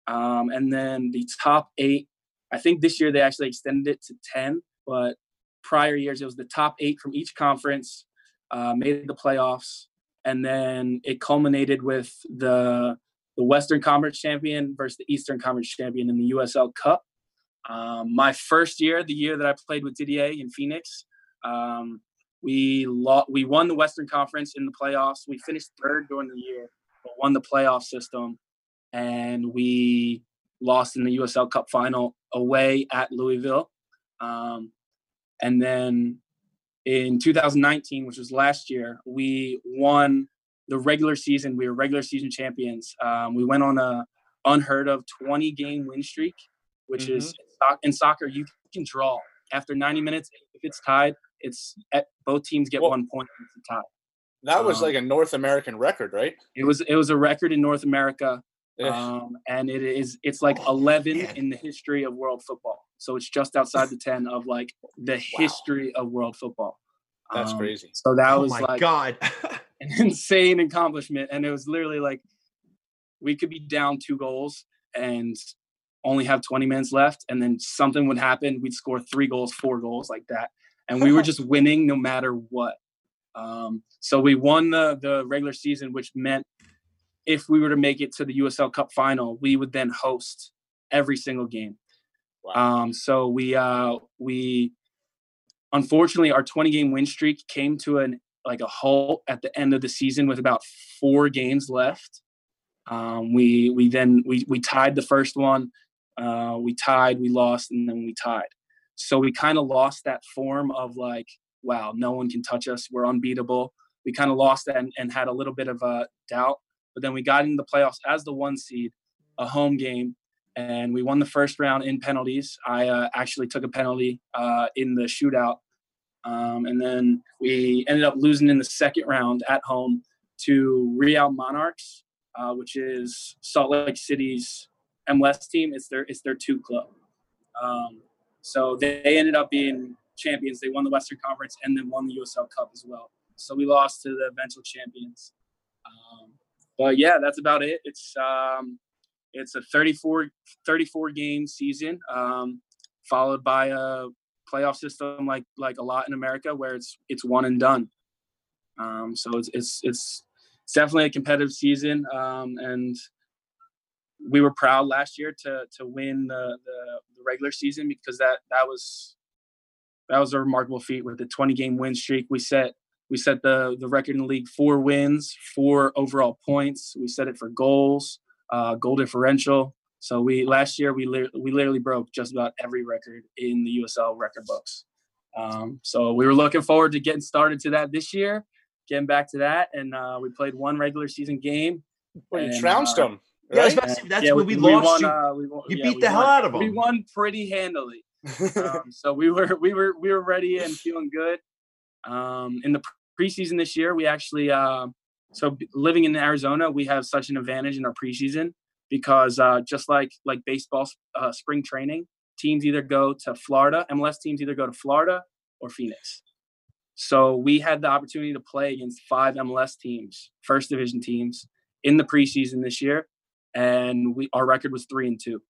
Um, and then the top eight, I think this year they actually extended it to 10 but prior years it was the top eight from each conference uh, made the playoffs, and then it culminated with the the Western Conference champion versus the Eastern Conference champion in the USL Cup. Um, my first year, the year that I played with Didier in Phoenix, um, we lo- we won the Western Conference in the playoffs. We finished third during the year, but won the playoff system, and we lost in the USL Cup final away at Louisville. Um, and then in 2019, which was last year, we won the regular season. We were regular season champions. Um, we went on a unheard of 20 game win streak, which mm-hmm. is in soccer you can draw after 90 minutes. If it's tied, it's at, both teams get well, one point. It's a tie. That was um, like a North American record, right? It was. It was a record in North America, um, and it is. It's like 11 in the history of world football. So it's just outside the 10 of like the wow. history of world football. That's um, crazy. So that oh was my like God. an insane accomplishment. And it was literally like we could be down two goals and only have 20 minutes left. And then something would happen. We'd score three goals, four goals like that. And we were just winning no matter what. Um, so we won the the regular season, which meant if we were to make it to the USL Cup final, we would then host every single game. Wow. Um, so we uh, we unfortunately our 20 game win streak came to an like a halt at the end of the season with about four games left. Um, we we then we we tied the first one. Uh, we tied, we lost, and then we tied. so we kind of lost that form of like, wow, no one can touch us. We're unbeatable. We kind of lost that and, and had a little bit of a doubt. But then we got into the playoffs as the one seed, a home game, and we won the first round in penalties. I uh, actually took a penalty uh, in the shootout, um, and then we ended up losing in the second round at home to Real Monarchs, uh, which is Salt Lake City's MLS team. It's their it's their two club. Um, so they, ended up being champions. They won the Western Conference and then won the USL Cup as well. So we lost to the eventual champions. Um, but yeah, that's about it. It's um, it's a 34, 34 game season, um, followed by a playoff system like like a lot in America, where it's it's one and done. Um, so it's it's it's it's definitely a competitive season, um, and we were proud last year to to win the, the, the regular season because that that was that was a remarkable feat with the 20 game win streak. We set we set the the record in the league four wins, four overall points. We set it for goals, uh, goal differential. So we last year we li- we literally broke just about every record in the USL record books. Um, so we were looking forward to getting started to that this year, getting back to that, and uh, we played one regular season game. Well, you trounced uh, them. Yeah, Right? say, that's yeah, when we, we lost won, you. uh, we won- you yeah, beat we the hell out of them. We won pretty handily. um, so we were we were we were ready and feeling good. Um, in the preseason this year, we actually uh, so living in Arizona, we have such an advantage in our preseason because uh, just like like baseball uh, spring training, teams either go to Florida, MLS teams either go to Florida or Phoenix. So we had the opportunity to play against five MLS teams, first division teams, in the preseason this year, and we our record was three and two.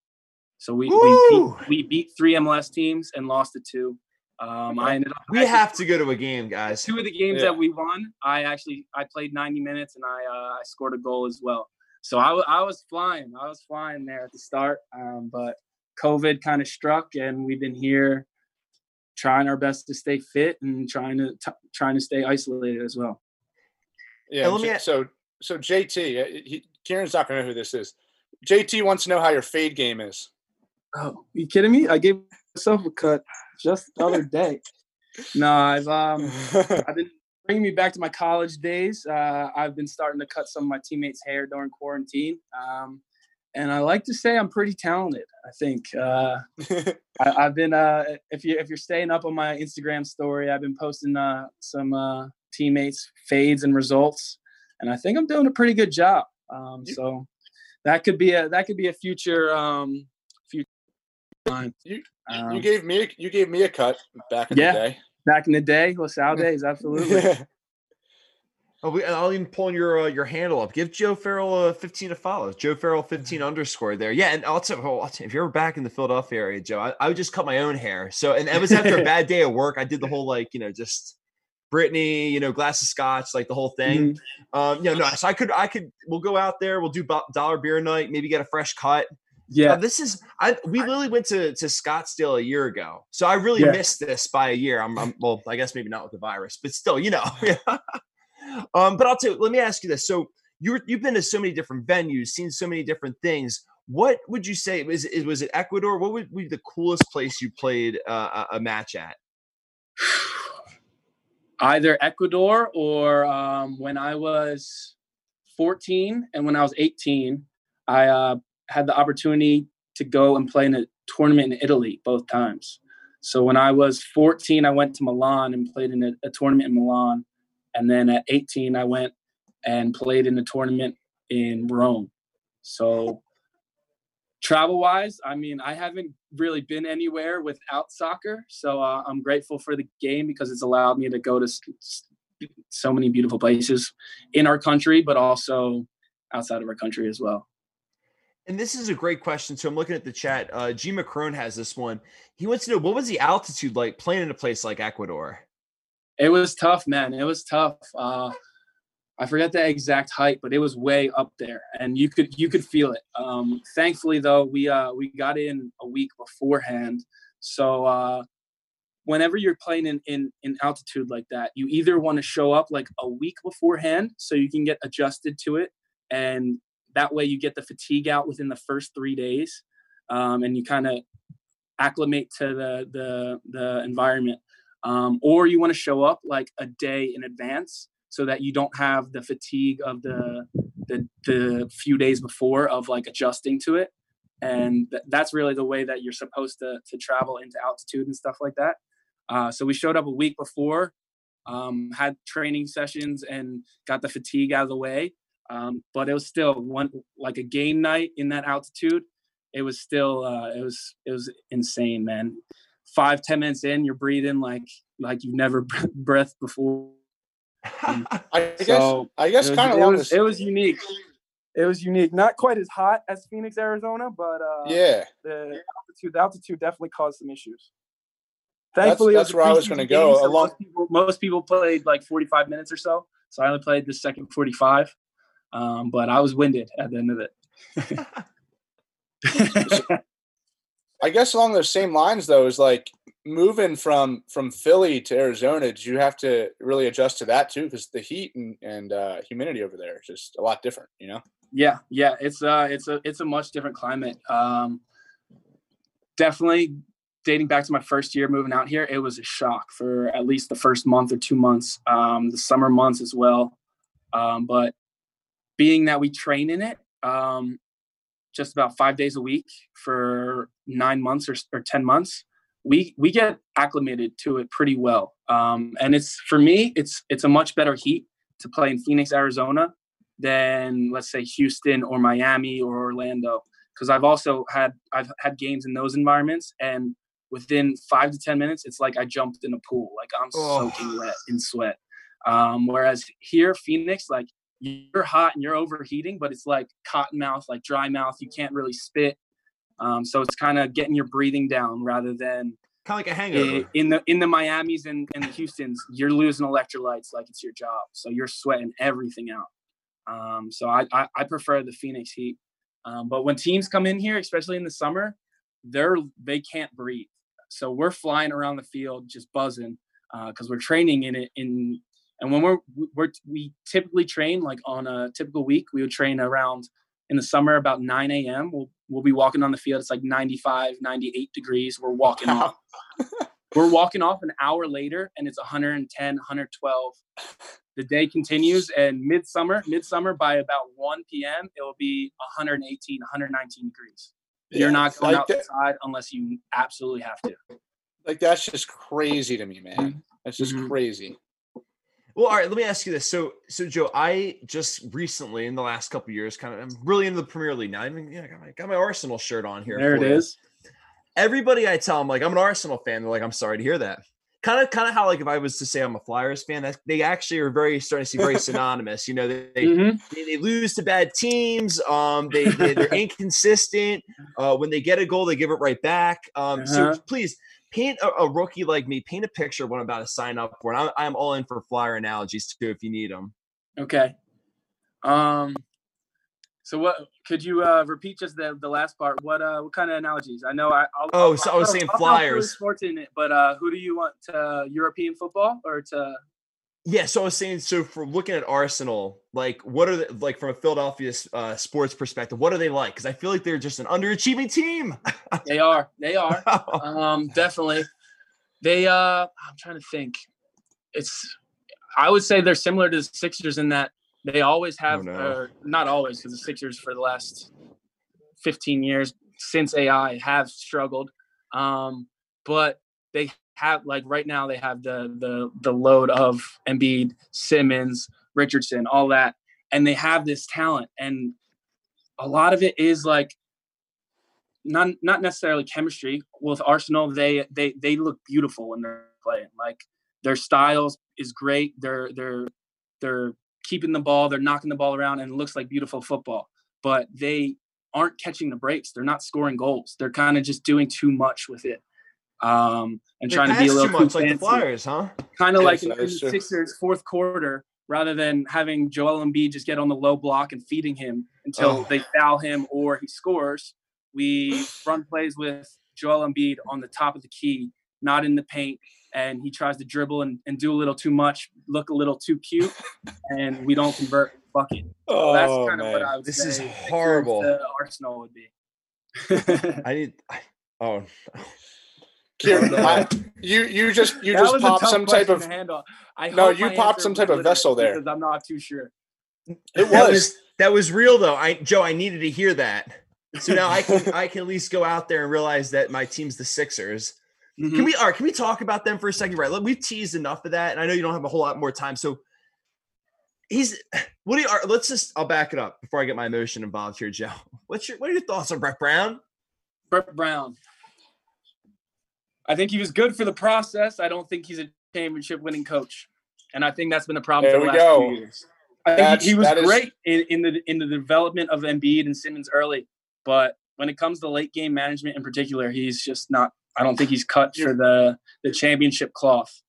So we we beat, we beat three MLS teams and lost to two. Um, I ended up We actually- have to go to a game, guys. two of the games Yeah. that we won. I actually I played 90 minutes and I uh, I scored a goal as well. So I, I was flying. I was flying there at the start, um, but COVID kind of struck, and we've been here trying our best to stay fit and trying to t- trying to stay isolated as well. Yeah. Let me J- a- so so JT, uh, he, Kieran's not gonna know who this is. JT wants to know how your fade game is. Oh, you kidding me? I gave myself a cut just the other day. No, I've um I've been bringing me back to my college days. Uh, I've been starting to cut some of my teammates' hair during quarantine. Um, and I like to say I'm pretty talented. I think uh, I, I've been. Uh, if you if you're staying up on my Instagram story, I've been posting uh, some uh, teammates' fades and results, and I think I'm doing a pretty good job. Um, so that could be a that could be a future um, future. Line. You- Um, you gave me a, you gave me a cut back in Yeah. the day. back in the day, LaSalle days, absolutely. Oh, we, I'll even pull your uh, your handle up. Give Joe Farrell a 15 to follow. Joe Farrell 15 Mm-hmm. underscore there. Yeah, and also, oh, I'll tell you, if you're ever back in the Philadelphia area, Joe, I, I would just cut my own hair. So, and it was after a bad day of work. I did the whole like, you know, just Brittany, you know, glass of scotch, like the whole thing. Mm-hmm. Um, you know, no, so I could, I could, we'll go out there, we'll do bo- dollar beer night, maybe get a fresh cut. Yeah, Uh, this is I we literally went to to Scottsdale a year ago, so I really Yeah. missed this by a year. I'm, I'm well, I guess maybe not with the virus, but still, you know. um, but I'll tell you. Let me ask you this: so you you've been to so many different venues, seen so many different things. What would you say was it was it Ecuador? What would be the coolest place you played uh, a a match at? Either Ecuador or um, when I was 14 and when I was 18, I uh, had the opportunity to go and play in a tournament in Italy both times. So when I was 14, I went to Milan and played in a, a tournament in Milan. And then at 18, I went and played in a tournament in Rome. So travel wise, I mean, I haven't really been anywhere without soccer. So uh, I'm grateful for the game because it's allowed me to go to so many beautiful places in our country, but also outside of our country as well. And this is a great question. So I'm looking at the chat. Uh, G. McCrone has this one. He wants to know what was the altitude like playing in a place like Ecuador. It was tough, man. It was tough. Uh, I forget the exact height, but it was way up there, and you could you could feel it. Um, thankfully, though, we uh, we got in a week beforehand, so uh, whenever you're playing in, in in altitude like that, you either want to show up like a week beforehand so you can get adjusted to it, and that way you get the fatigue out within the first three days, um, and you kind of acclimate to the the the environment. Um, or you want to show up like a day in advance so that you don't have the fatigue of the the, the few days before of like adjusting to it. And th- that's really the way that you're supposed to to travel into altitude and stuff like that. Uh, so we showed up a week before um, had training sessions and got the fatigue out of the way um, but it was still one like a game night in that altitude it was still uh, it was it was insane man five ten minutes in you're breathing like like you've never breathed before I guess so I guess kind of it was, it was unique. It was unique. Not quite as hot as Phoenix, Arizona, but uh, yeah, the altitude the altitude definitely caused some issues. Thankfully, that's, that's where I was going to go. So most, people, most people played like 45 minutes or so, so I only played the second 45. Um, but I was winded at the end of it. I guess along those same lines, though, is like moving from from Philly to Arizona, did you have to really adjust to that too? Because the heat and, and uh, humidity over there is just a lot different, you know. Yeah, yeah, it's uh, it's a it's a much different climate. Um, definitely dating back to my first year moving out here, it was a shock for at least the first month or two months, um, the summer months as well. Um, but being that we train in it, um, just about five days a week for nine months or, or 10 months we we get acclimated to it pretty well. Um, and it's for me, it's it's a much better heat to play in Phoenix, Arizona, than let's say Houston or Miami or Orlando. Because I've also had I've had games in those environments, and within five to ten minutes, it's like I jumped in a pool, like I'm oh. soaking wet in sweat. Um, whereas here, Phoenix, like you're hot and you're overheating, but it's like cotton mouth, like dry mouth. You can't really spit. Um, so it's kind of getting your breathing down rather than kind of like a hangover. In the in the Miami's and, and the Houston's, you're losing electrolytes like it's your job. So you're sweating everything out. Um, so I, I, I prefer the Phoenix Heat. Um, but when teams come in here, especially in the summer, they're they can't breathe. So we're flying around the field just buzzing because uh, we're training in it in and when we're we're we typically train like on a typical week we would train around in the summer about 9 a.m. We'll we'll be walking on the field. It's like 95, 98 degrees. We're walking off. We're walking off an hour later and it's 110, 112. The day continues and midsummer, midsummer by about 1 p.m. it will be 118, 119 degrees. Yeah, You're not going like outside that, unless you absolutely have to. Like that's just crazy to me, man. Mm-hmm. That's just mm-hmm. crazy. Well, all right. Let me ask you this. So, so Joe, I just recently, in the last couple years, kind of, I'm really into the Premier League now. I mean, yeah, I got my, got my Arsenal shirt on here. There it you. is. Everybody I tell, I'm like, I'm an Arsenal fan. They're like, I'm sorry to hear that. Kind of, kind of how like if I was to say I'm a Flyers fan, that they actually are very starting to see very synonymous. You know, they they, mm-hmm. they, they, lose to bad teams. Um, they, they are inconsistent. Uh, when they get a goal, they give it right back. Um, uh-huh. so please paint a, a, rookie like me, paint a picture of what I'm about to sign up for. And I'm, I'm all in for flyer analogies too, if you need them. Okay. Um, so what could you uh, repeat just the, the last part? What uh what kind of analogies? I know I I'll, oh I'll, so I was I'll, saying flyers. Sports in it, but uh, who do you want to European football or to yeah, so I was saying, so for looking at Arsenal, like what are they like from a Philadelphia uh, sports perspective? What are they like? Because I feel like they're just an underachieving team. they are, they are, um, definitely. They, uh, I'm trying to think. It's, I would say they're similar to the Sixers in that they always oh, have, oh, no. or not always, because the Sixers for the last 15 years since AI have struggled, um, but they have like right now they have the the the load of Embiid, Simmons, Richardson, all that, and they have this talent, and a lot of it is like not not necessarily chemistry. With Arsenal, they they they look beautiful when they're playing. Like their styles is great. They're they're they're keeping the ball, they're knocking the ball around, and it looks like beautiful football. But they aren't catching the breaks. They're not scoring goals. They're kind of just doing too much with it um, and they trying to be a little too much like the Flyers, huh? Kind of like in, in the Sixers fourth quarter, rather than having Joel Embiid just get on the low block and feeding him until oh. they foul him or he scores. We run plays with Joel Embiid on the top of the key, not in the paint, and he tries to dribble and, and do a little too much, look a little too cute, and we don't convert bucket. Oh, so that's kind of what I would this say. This is horrible. Arsenal would be. I need. I, Oh, Kieran, I, you you just you That just was popped some type of handle. I No, you my popped some type of vessel there. I'm not too sure. it that was. was that was real though. I Joe, I needed to hear that. So now I can I can at least go out there and realize that my team's the Sixers. Mhm. Can we all right, can we talk about them for a second? Right. Look, we've teased enough of that, and I know you don't have a whole lot more time. So he's what do you all right, let's just I'll back it up before I get my emotion involved here, Joe. What's your what are your thoughts on Brett Brown? Brett Brown. I think he was good for the process. I don't think he's a championship winning coach. And I think that's been the problem There for the last go. few years. I think he, he was that is- great in, in the in the development of Embiid and Simmons early, but when it comes to late game management in particular, he's just not. I don't think he's cut for the the championship cloth.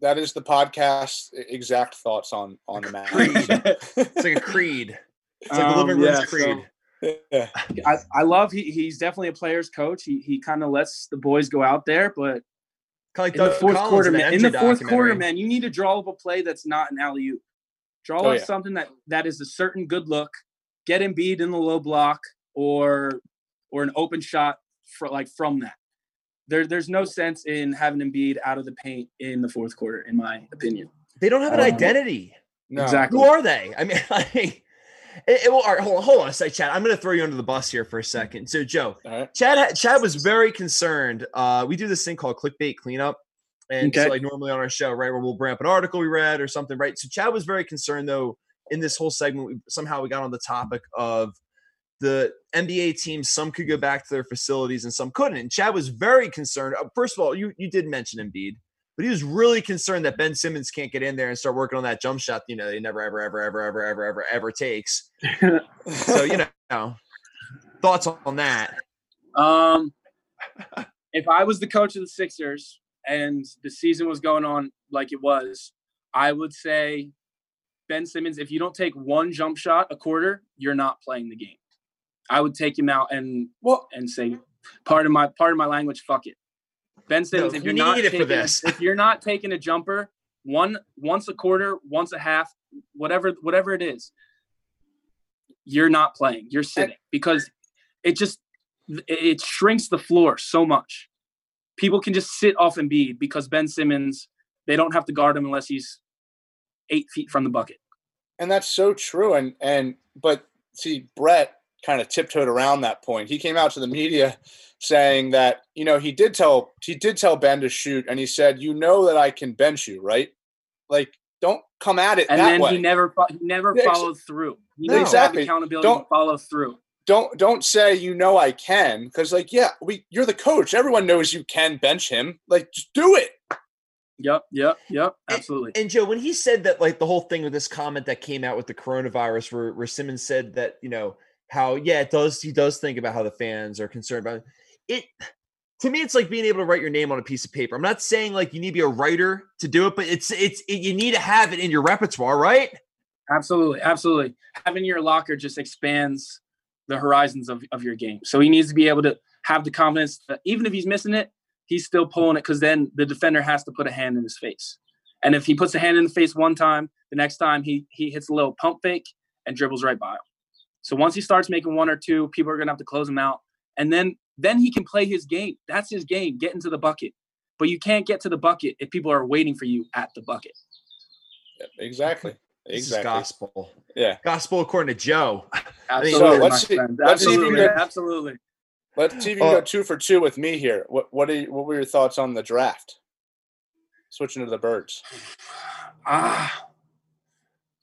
That is the podcast exact thoughts on on the Creed. match. It's like a creed. It's like the Um, living room's yeah, so- creed. Yeah. I, I love he, he's definitely a player's coach. He he kind of lets the boys go out there, but like in the Doug fourth Collins quarter, man. In the fourth quarter, man, you need to draw up a play that's not an alley oop. Draw Oh, up yeah. something that that is a certain good look. Get Embiid in the low block or or an open shot for like from that. There, there's no sense in having Embiid out of the paint in the fourth quarter, in my opinion. They don't have an Um, identity. No. Exactly. Who are they? I mean, like, it, it, well, all right, hold on, hold on a second, Chad. I'm going to throw you under the bus here for a second. So, Joe, right. Chad, Chad was very concerned. Uh, we do this thing called clickbait cleanup, and so like normally on our show, right, where we'll bring up an article we read or something, right? So, Chad was very concerned though. In this whole segment, we, somehow we got on the topic of the NBA teams. Some could go back to their facilities and some couldn't. And Chad was very concerned. uh, First of all, you you did mention Embiid, but he was really concerned that Ben Simmons can't get in there and start working on that jump shot. You know, he never, ever, ever, ever, ever, ever, ever, ever takes. So you know, thoughts on that? Um, if I was the coach of the Sixers and the season was going on like it was, I would say, Ben Simmons, if you don't take one jump shot a quarter, you're not playing the game. I would take him out and Well, and say, part of my part of my language, fuck it. Ben Simmons, if you you're not need it for taking, if you're not taking a jumper, one once a quarter, once a half, whatever whatever it is, you're not playing. You're sitting because it just it- it shrinks the floor so much. People can just sit off and Embiid because Ben Simmons, they don't have to guard him unless he's eight feet from the bucket. and that's so true. And and but see, Brett kind of tiptoed around that point. He came out to the media saying that you know he did tell he did tell Ben to shoot, and he said, "You know that I can bench you, right? Like, don't come at it And that then way. he never he never Yeah, ex- followed through. He No. needs to have Exactly. accountability Don't- to follow through. don't don't say you know I can because like yeah, we you're the coach. Everyone knows you can bench him. Like, just do it. Yep, yep, yep. And- Absolutely. And Joe, when he said that, like the whole thing with this comment that came out with the coronavirus, where, where Simmons said that, you know, how yeah, it does he does think about how the fans are concerned about it. it to me, it's like being able to write your name on a piece of paper. I'm not saying like you need to be a writer to do it, but it's it's it, you need to have it in your repertoire, right? Absolutely, absolutely. Having your locker just expands the horizons of, of your game. So he needs to be able to have the confidence that even if he's missing it, he's still pulling it because then the defender has to put a hand in his face. And if he puts a hand in the face one time, the next time he he hits a little pump fake and dribbles right by him. So once he starts making one or two, people are gonna have to close him out. And then then he can play his game. That's his game, get into the bucket. But you can't get to the bucket if people are waiting for you at the bucket. Yeah, exactly. This is Exactly. gospel. Yeah. Gospel according to Joe. Absolutely, let's see- friend. let's see if you absolutely, can- absolutely. Let's see if you can Uh, go two for two with me here. What what are you, what were your thoughts on the draft? Switching to the birds. Ah,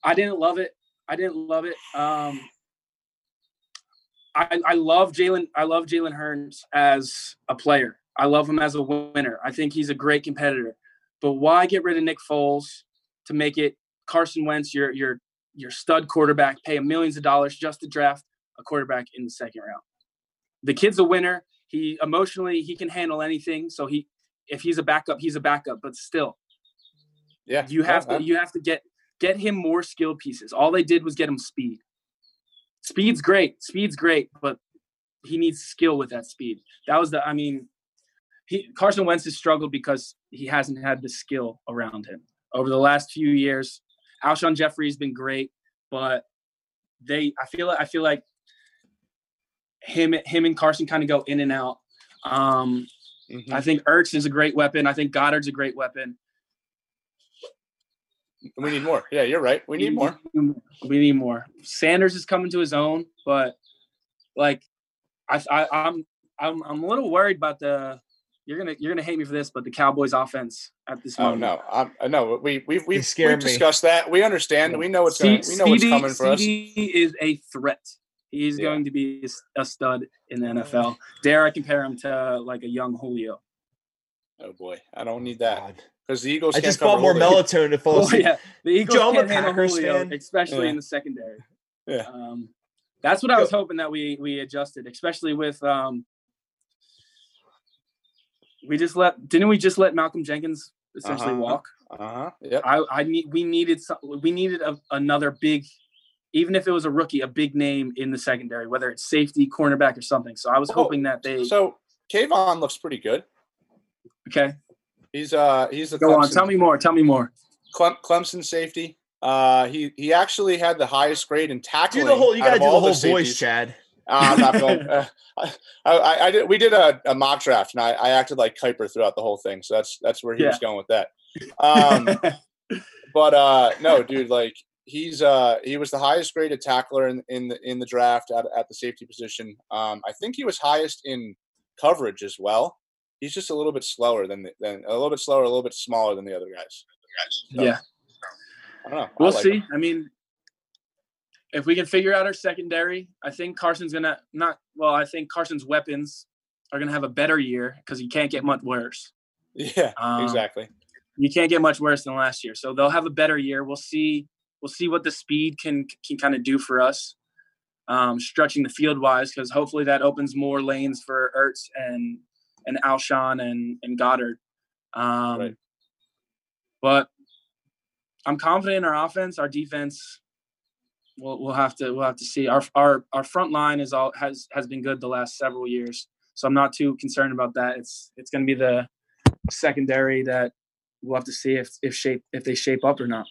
I didn't love it. I didn't love it. Um, I I love Jalen. I love Jalen Hurts as a player. I love him as a winner. I think he's a great competitor. But why get rid of Nick Foles to make it Carson Wentz your your your stud quarterback? Pay him millions of dollars just to draft a quarterback in the second round. The kid's a winner. He emotionally he can handle anything. So he if he's a backup, he's a backup. But still, Yeah. you have no, to you have to get get him more skill pieces. All they did was get him speed. Speed's great. Speed's great, but he needs skill with that speed. That was the I mean, he Carson Wentz has struggled because he hasn't had the skill around him. Over the last few years, Alshon Jeffery's been great, but they I feel I feel like him him and Carson kind of go in and out. Um, Mhm. I think Ertz is a great weapon. I think Goedert's a great weapon. We need more. Yeah, you're right. We need more. We need more. Sanders is coming to his own, but like, I, I I'm I'm I'm a little worried about the. You're gonna you're gonna hate me for this, but the Cowboys offense at this Oh moment. no, I'm, I know. We we we scared we've me. discussed that. We understand. We know what's C- going. We know what's coming for us. CeeDee is a threat. He's Yeah. going to be a stud in the NFL. Dare I compare him to like a young Julio? Oh boy, I don't need that God. Because the Eagles. I can't just cover bought more Julio. melatonin to fall Oh asleep. yeah, the Eagles Joe, can't handle Packers Julio, fan. especially Yeah. in the secondary. Yeah. Um, that's what I was hoping that we we adjusted, especially with um. We just let didn't we just let Malcolm Jenkins essentially Uh-huh. walk? Uh huh. Yep. I I need we needed some we needed a, another big, even if it was a rookie, a big name in the secondary, whether it's safety, cornerback, or something. So I was Oh, hoping that they So K'Von looks pretty good. okay. He's uh he's the Go on, tell me more. Tell me more. Clem, Clemson safety. Uh, he he actually had the highest grade in Do the whole. You got to do the all whole voice. Chad. Uh, I'm not going. Uh, I, I, I did. We did a, a mock draft, and I, I acted like Kiper throughout the whole thing. So that's that's where he was going with that. Um, but uh, no, dude, like he's uh he was the highest graded tackler in in the in the draft at, at the safety position. Um, I think he was highest in coverage as well. He's just a little bit slower than the, than a little bit slower, a little bit smaller than the other guys. So, yeah, I don't know. We'll like see. him. I mean, if we can figure out our secondary, I think Carson's gonna not. Well, I think Carson's weapons are gonna have a better year because he can't get much worse. Yeah, Um, exactly. you can't get much worse than last year. So they'll have a better year. We'll see. We'll see what the speed can can kind of do for us, um, stretching the field wise, because hopefully that opens more lanes for Ertz and and Alshon and and Goedert. Um, Right. But I'm confident in our offense. Our defense, we'll we'll have to we'll have to see. Our our our front line is all has has been good the last several years. So I'm not too concerned about that. It's it's going to be the secondary that we'll have to see if if shape if they shape up or not.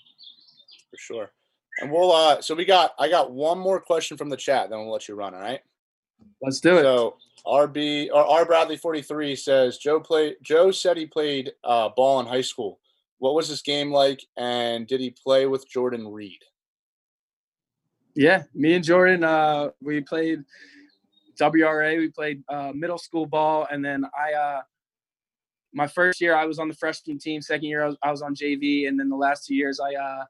for sure. And we'll uh so we got I got one more question from the chat, then we'll let you run, all right? Let's do it. So RB or R Bradley 43 says Joe played Joe said he played uh ball in high school. What was his game like and did he play with Jordan Reed? Yeah, me and Jordan, uh, we played WRA. We played uh, middle school ball, and then I, uh, my first year I was on the freshman team. Second year I was, I was on JV, and then the last two years I, uh,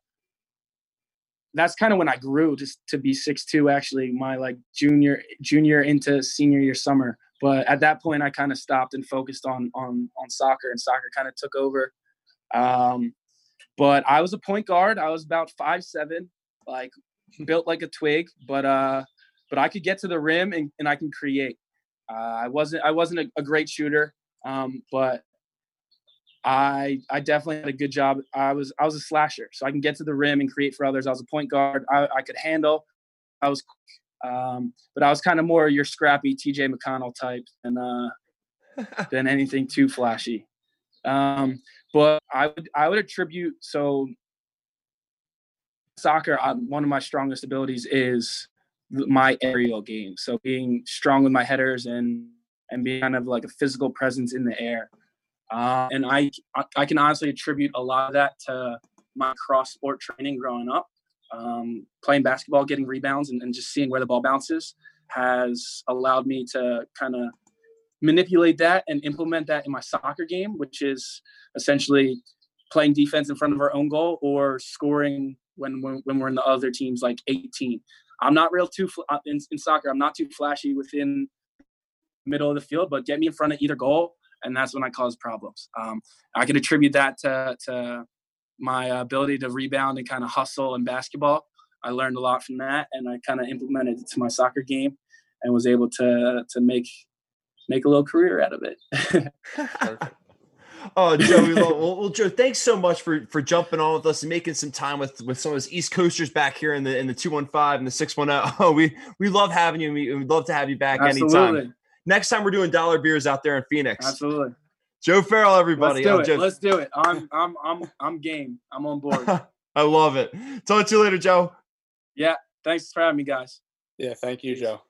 that's kind of when I grew just to be six two. Actually, my like junior junior into senior year summer. But at that point, I kind of stopped and focused on on on soccer, and soccer kind of took over. Um, but I was a point guard. I was about five seven, like built like a twig, but uh, but I could get to the rim and, and I can create. Uh, I wasn't I wasn't a, a great shooter, um, but I I definitely had a good job. I was I was a slasher, so I can get to the rim and create for others. I was a point guard. I, I could handle. I was, um, but I was kind of more your scrappy T.J. McConnell type than uh, than anything too flashy. Um, but I would I would attribute so soccer. I, one of my strongest abilities is my aerial game. So being strong with my headers and and being kind of like a physical presence in the air. Uh, and I I- can honestly attribute a lot of that to my cross sport training growing up. Um, playing basketball, getting rebounds, and, and just seeing where the ball bounces has allowed me to kind of manipulate that and implement that in my soccer game, which is essentially playing defense in front of our own goal or scoring when when, when we're in the other team's like 18. I'm not real too uh, in, in soccer. I'm not too flashy within middle of the field, but get me in front of either goal, and that's when I cause problems. Um, I can attribute that to, to my ability to rebound and kind of hustle in basketball. I learned a lot from that, and I kind of implemented it to my soccer game, and was able to to make make a little career out of it. Oh, Joe, we love, well, well, Joe, thanks so much for for jumping on with us and making some time with with some of those East Coasters back here in the in the two one five and the six one zero. Oh, we we love having you. and We would love to have you back anytime. Absolutely, Next time we're doing dollar beers out there in Phoenix. absolutely. Joe Farrell, everybody. Let's do it. Joe- Let's do it. I'm I'm I'm I'm game. I'm on board. I love it. Talk to you later, Joe. Yeah. Thanks for having me, guys. Yeah, thank you, Joe.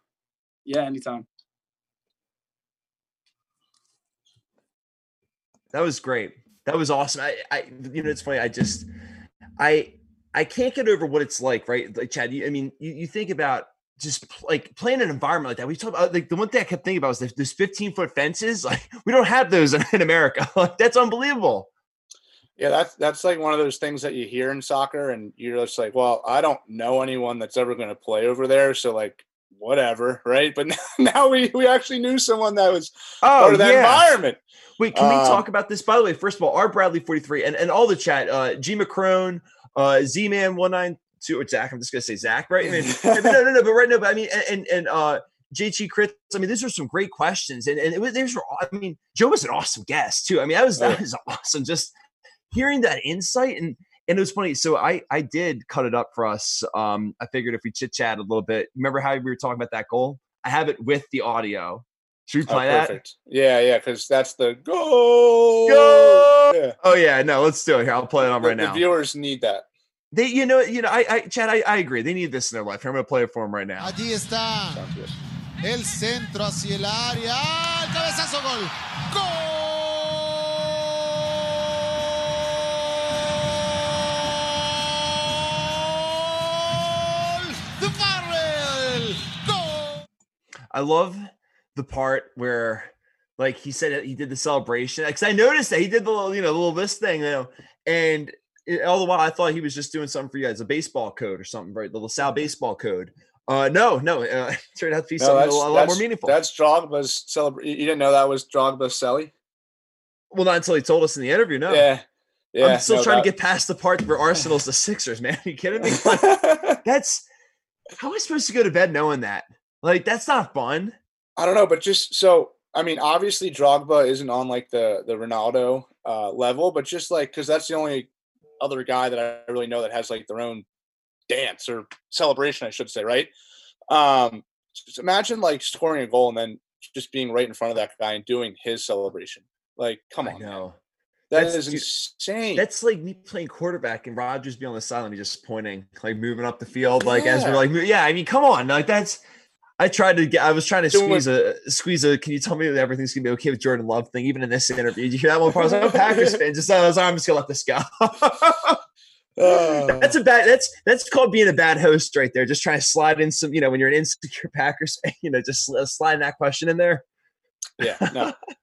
Yeah, anytime. That was great. That was awesome. I, I, you know, it's funny. I just, I, I can't get over what it's like, right? Like Chad, you, I mean, you, you think about just like playing an environment like that. We talk about like the one thing I kept thinking about was this, this 15 foot fences. Like we don't have those in, America. Like that's unbelievable. Yeah, that's that's like one of those things that you hear in soccer, and you're just like, well, I don't know anyone that's ever going to play over there, so like, whatever, right? But now we we actually knew someone that was oh, part of that yeah. environment. Wait, can um, we talk about this? By the way, first of all, our Bradley 43 and, and all the chat, uh, G Macron, uh, Z Man 192, or Zach, I'm just gonna say Zach, right? I mean, no, no, no, but right, now, but I mean, and and uh, JT Critz. I mean, these are some great questions, and and it was, these were. I mean, Joe was an awesome guest too. I mean, that was that was awesome. Just hearing that insight and and it was funny. So I I did cut it up for us. Um, I figured if we chit chat a little bit. Remember how we were talking about that goal? I have it with the audio. Should we play oh, that? Yeah, yeah, because that's the goal. Go! Yeah. Oh yeah, no, let's do it here. I'll play it on the, right now. The viewers need that. They, you know, you know, I, I, Chad, I, I agree. They need this in their life. I'm going to play it for them right now. Allí está. El centro hacia el área. El cabezazo gol. Gol. I love the part where like he said he did the celebration because I noticed that he did the little, you know, the little this thing, you know, and it, all the while I thought he was just doing something for you guys, a baseball code or something, right? The LaSalle mm-hmm. baseball code. Uh, no, no, uh, turned out to be no, something a, lot more meaningful. That's Drogba's celebration. You didn't know that was Drogba's celly? Well, not until he told us in the interview. No. Yeah. Yeah, I'm still no, trying to get past the part where Arsenal's the Sixers, man. Are you kidding me? that's how am I supposed to go to bed knowing that? Like that's not fun. I don't know, but just so I mean, obviously Drogba isn't on like the the Ronaldo uh, level, but just like because that's the only other guy that I really know that has like their own dance or celebration, I should say, right? Um, just imagine like scoring a goal and then just being right in front of that guy and doing his celebration. Like, come on, no. That that's, is insane. That's like me playing quarterback and Rodgers be on the sideline, just pointing, like moving up the field, like yeah. as we're like, yeah. I mean, come on, like that's I tried to get. I was trying to squeeze a squeeze a. Can you tell me that everything's gonna be okay with Jordan Love thing? Even in this interview, did you hear that one part? I was like, a Packers fan. Just I was, like, I'm just gonna let this go. Uh, that's a bad. That's that's called being a bad host right there. Just trying to slide in some. You know, when you're an insecure Packers fan, you know, just slide that question in there. Yeah. No.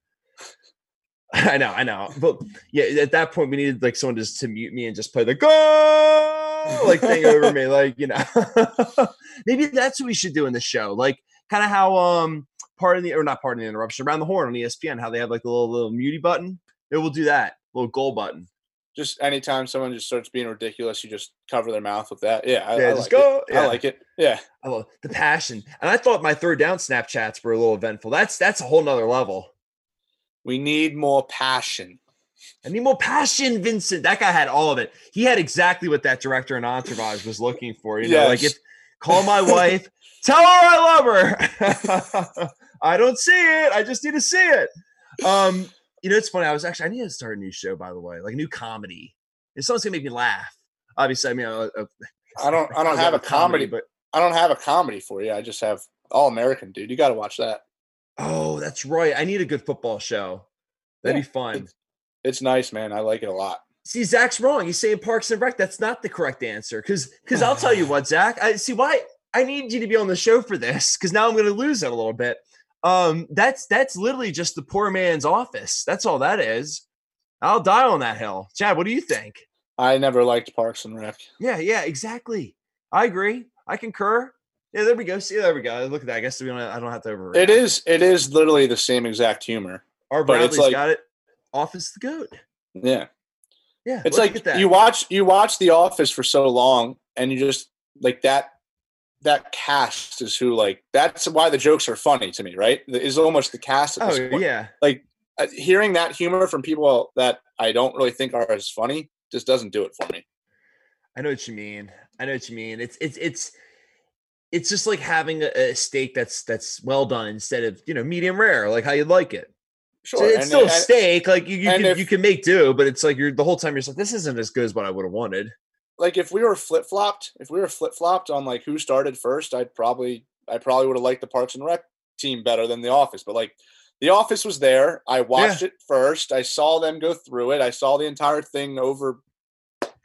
I know, I know, but yeah, at that point we needed like someone just to mute me and just play the go like thing over me, like you know. Maybe that's what we should do in the show, like kind of how um part of the or not part of the interruption around the horn on ESPN, how they have like the little little muty button. Maybe we'll do that little goal button. Just anytime someone just starts being ridiculous, you just cover their mouth with that. Yeah, I, yeah, I just like go. Yeah. I like it. Yeah, I love the passion, and I thought my third down Snapchats were a little eventful. That's that's a whole nother level. We need more passion. I need more passion, Vincent. That guy had all of it. He had exactly what that director and entourage was looking for. You know, yes. like if call my wife, tell her I love her. I don't see it. I just need to see it. Um, you know, it's funny. I was actually I need to start a new show, by the way, like a new comedy. If someone's gonna make me laugh, obviously, I mean, uh, uh, I don't, I don't have a comedy, comedy, but I don't have a comedy for you. I just have All American, dude. You got to watch that. Oh, that's right. I need a good football show. That'd yeah, be fun. It's, it's, nice, man. I like it a lot. See, Zach's wrong. He's saying Parks and Rec. That's not the correct answer. Because because I'll tell you what, Zach. I see why I need you to be on the show for this. Because now I'm going to lose it a little bit. Um, that's that's literally just the poor man's office. That's all that is. I'll die on that hill. Chad, what do you think? I never liked Parks and Rec. Yeah, yeah, exactly. I agree. I concur. Yeah, there we go. See, there we go. Look at that. I guess we don't. I don't have to over. It is. It is literally the same exact humor. Our Bradley's like, got it. Office the goat. Yeah. Yeah. It's like you watch you watch The Office for so long, and you just like that. That cast is who like that's why the jokes are funny to me, right? Is almost the cast. oh yeah. Like uh, hearing that humor from people that I don't really think are as funny just doesn't do it for me. I know what you mean. I know what you mean. It's it's it's it's just like having a, a, steak that's that's well done instead of you know medium rare, like how you'd like it. Sure, so it's and, still and, steak. Like you, you can if, you can make do, but it's like you're the whole time you're like, this isn't as good as what I would have wanted. Like if we were flip flopped, if we were flip flopped on like who started first, I'd probably I probably would have liked the Parks and Rec team better than the Office. But like The Office was there. I watched yeah. it first. I saw them go through it. I saw the entire thing over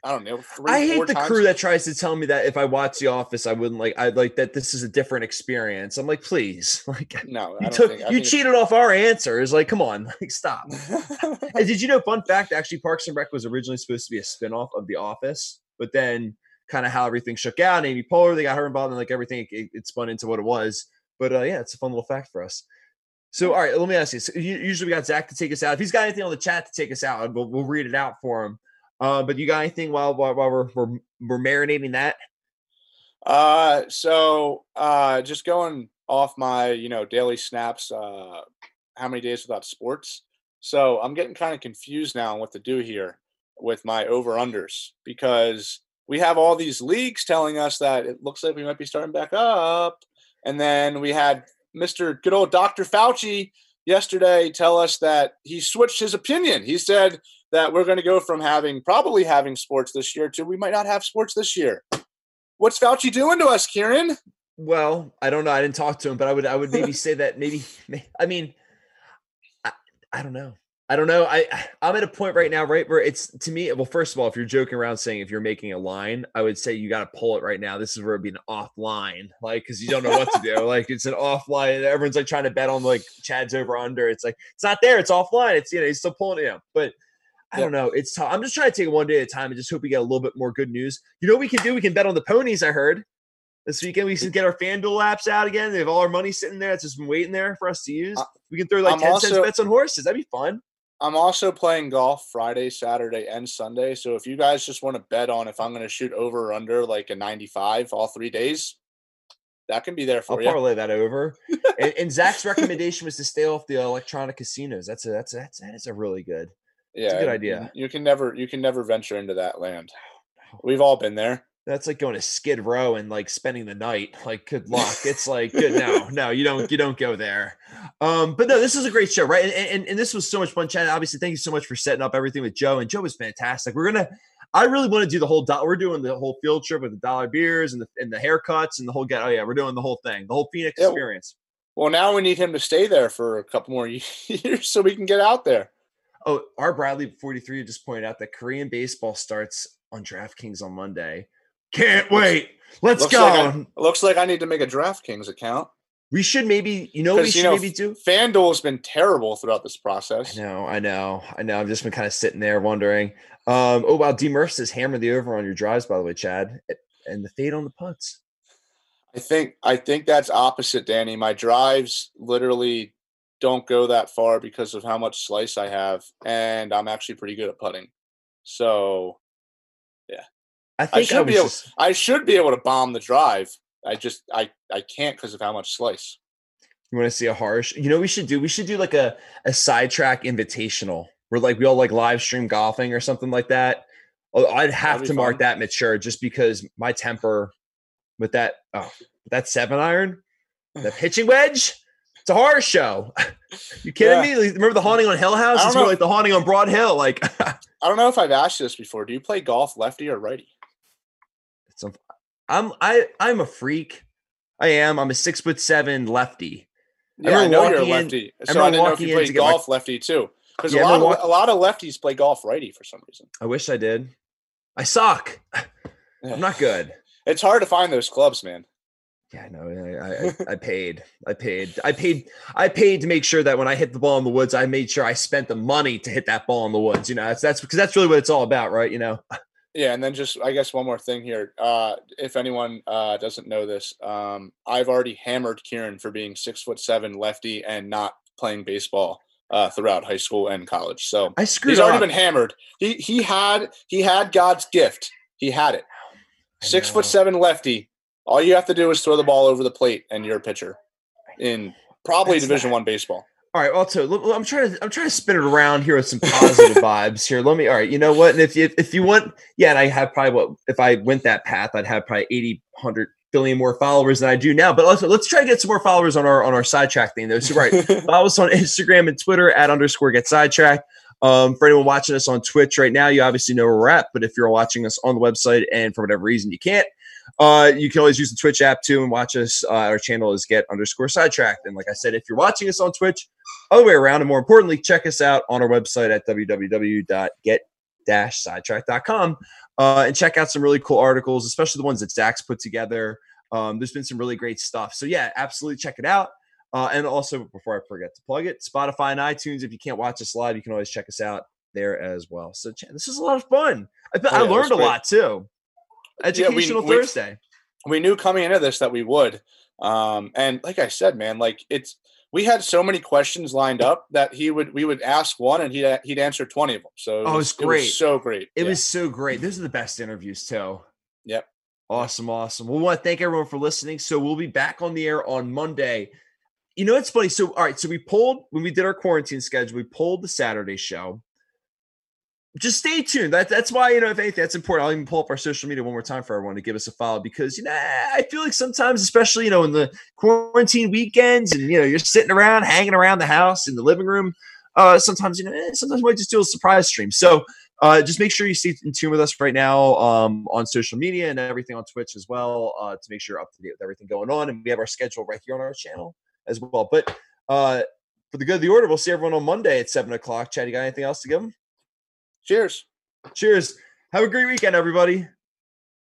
I don't know. Three, I hate the crew that tries to tell me that if I watch The Office, I wouldn't like. I'd like that. This is a different experience. I'm like, please, like, no, you took, think, you cheated off our answers. Like, come on, like, stop. did you know? Fun fact: actually, Parks and Rec was originally supposed to be a spinoff of The Office, but then kind of how everything shook out. Amy Poehler, they got her involved, and like everything, it, it spun into what it was. But uh, yeah, it's a fun little fact for us. So, all right, let me ask you. So usually, we got Zach to take us out. If he's got anything on the chat to take us out, we'll, we'll read it out for him. Uh, but you got anything while while, while we're, we're we're marinating that? Uh, so uh, just going off my you know daily snaps. Uh, how many days without sports? So I'm getting kind of confused now on what to do here with my over unders because we have all these leagues telling us that it looks like we might be starting back up, and then we had Mr. Good old Dr. Fauci yesterday tell us that he switched his opinion. He said that we're going to go from having probably having sports this year to we might not have sports this year. What's Fauci doing to us, Kieran? Well, I don't know. I didn't talk to him, but I would I would maybe say that maybe I mean I, I don't know. I don't know. I I'm at a point right now, right, where it's to me. Well, first of all, if you're joking around saying if you're making a line, I would say you got to pull it right now. This is where it'd be an off line, like because you don't know what to do. like it's an offline. Everyone's like trying to bet on like Chad's over under. It's like it's not there. It's offline. It's you know he's still pulling it. Yeah, but I don't know. It's tough. I'm just trying to take it one day at a time and just hope we get a little bit more good news. You know what we can do? We can bet on the ponies. I heard this weekend we can get our FanDuel apps out again. They have all our money sitting there. It's just been waiting there for us to use. Uh, we can throw like I'm 10 also, cents bets on horses. That'd be fun. I'm also playing golf Friday, Saturday, and Sunday. So if you guys just want to bet on if I'm going to shoot over or under like a 95 all three days, that can be there for I'll you. Parlay that over. and, and, Zach's recommendation was to stay off the electronic casinos. That's a that's a, that's a, that's a really good. Yeah, a good idea. You can never you can never venture into that land. We've all been there. That's like going to Skid Row and like spending the night. Like, good luck. It's like, good. No, no, you don't. You don't go there. Um, but no, this is a great show, right? And, and, and this was so much fun, Chad. Obviously, thank you so much for setting up everything with Joe. And Joe was fantastic. We're gonna. I really want to do the whole. Do- we're doing the whole field trip with the dollar beers and the and the haircuts and the whole get. Oh yeah, we're doing the whole thing, the whole Phoenix yeah, experience. Well, now we need him to stay there for a couple more years so we can get out there. Oh, our Bradley 43 just pointed out that Korean baseball starts on DraftKings on Monday. Can't wait. Let's looks go. Like I, looks like I need to make a DraftKings account. We should maybe, you know, we should you know, maybe do. FanDuel has been terrible throughout this process. I know, I know, I know. I've just been kind of sitting there wondering. Um, oh wow, D Murph says hammer the over on your drives, by the way, Chad, and the fade on the putts. I think I think that's opposite, Danny. My drives literally don't go that far because of how much slice I have, and I'm actually pretty good at putting. So, yeah, I think I should I be able. Just... I should be able to bomb the drive. I just I I can't because of how much slice. You want to see a harsh? You know, we should do. We should do like a a sidetrack invitational where like we all like live stream golfing or something like that. Oh, I'd have to fun. mark that mature just because my temper with that oh that seven iron, the pitching wedge. It's a horror show. you kidding yeah. me? Remember the haunting on Hill House? It's more like the haunting on Broad Hill. Like I don't know if I've asked you this before. Do you play golf lefty or righty? It's a, I'm I I'm a freak. I am. I'm a six foot seven lefty. Yeah, I, I know you're a lefty. In, so I, I didn't know if you played golf my, lefty too. Because yeah, a lot walk, of a lot of lefties play golf righty for some reason. I wish I did. I suck. I'm not good. It's hard to find those clubs, man. Yeah, no, I, I, I paid. I paid. I paid. I paid to make sure that when I hit the ball in the woods, I made sure I spent the money to hit that ball in the woods. You know, that's that's because that's really what it's all about, right? You know. Yeah, and then just I guess one more thing here. Uh, if anyone uh, doesn't know this, um, I've already hammered Kieran for being six foot seven lefty and not playing baseball uh, throughout high school and college. So I screwed. He's already been hammered. He he had he had God's gift. He had it. Six foot seven lefty all you have to do is throw the ball over the plate, and you're a pitcher in probably That's Division One baseball. All right, also, I'm trying to I'm trying to spin it around here with some positive vibes here. Let me. All right, you know what? And if you if you want, yeah, and I have probably what if I went that path, I'd have probably 80, 100 billion more followers than I do now. But also, let's try to get some more followers on our on our sidetrack thing though. So right, follow us on Instagram and Twitter at underscore get sidetracked. Um, for anyone watching us on Twitch right now, you obviously know where we're at. But if you're watching us on the website and for whatever reason you can't, Uh, you can always use the Twitch app too and watch us. Uh, our channel is get underscore sidetracked. And like I said, if you're watching us on Twitch, other way around, and more importantly, check us out on our website at www.get-sidetrack.com uh, and check out some really cool articles, especially the ones that Zach's put together. Um, there's been some really great stuff. So yeah, absolutely check it out. Uh, and also, before I forget to plug it, Spotify and iTunes. If you can't watch us live, you can always check us out there as well. So this is a lot of fun. I, oh, yeah, I learned a lot too. Educational yeah, we, Thursday. We, we, knew coming into this that we would. Um, and like I said, man, like it's we had so many questions lined up that he would we would ask one and he'd he'd answer 20 of them. So it oh, was, great. It was so great. It yeah. was so great. Those are the best interviews too. Yep. Awesome, awesome. we want to thank everyone for listening. So we'll be back on the air on Monday. You know, it's funny. So, all right, so we pulled when we did our quarantine schedule, we pulled the Saturday show just stay tuned. That, that's why, you know, if anything, that's important. I'll even pull up our social media one more time for everyone to give us a follow because, you know, I feel like sometimes, especially, you know, in the quarantine weekends and, you know, you're sitting around, hanging around the house in the living room, uh, sometimes, you know, eh, sometimes we might just do a surprise stream. So uh, just make sure you stay in tune with us right now um, on social media and everything on Twitch as well uh, to make sure you're up to date with everything going on. And we have our schedule right here on our channel as well. But uh, for the good of the order, we'll see everyone on Monday at 7 o'clock. Chad, you got anything else to give them? Cheers. Cheers. Have a great weekend, everybody.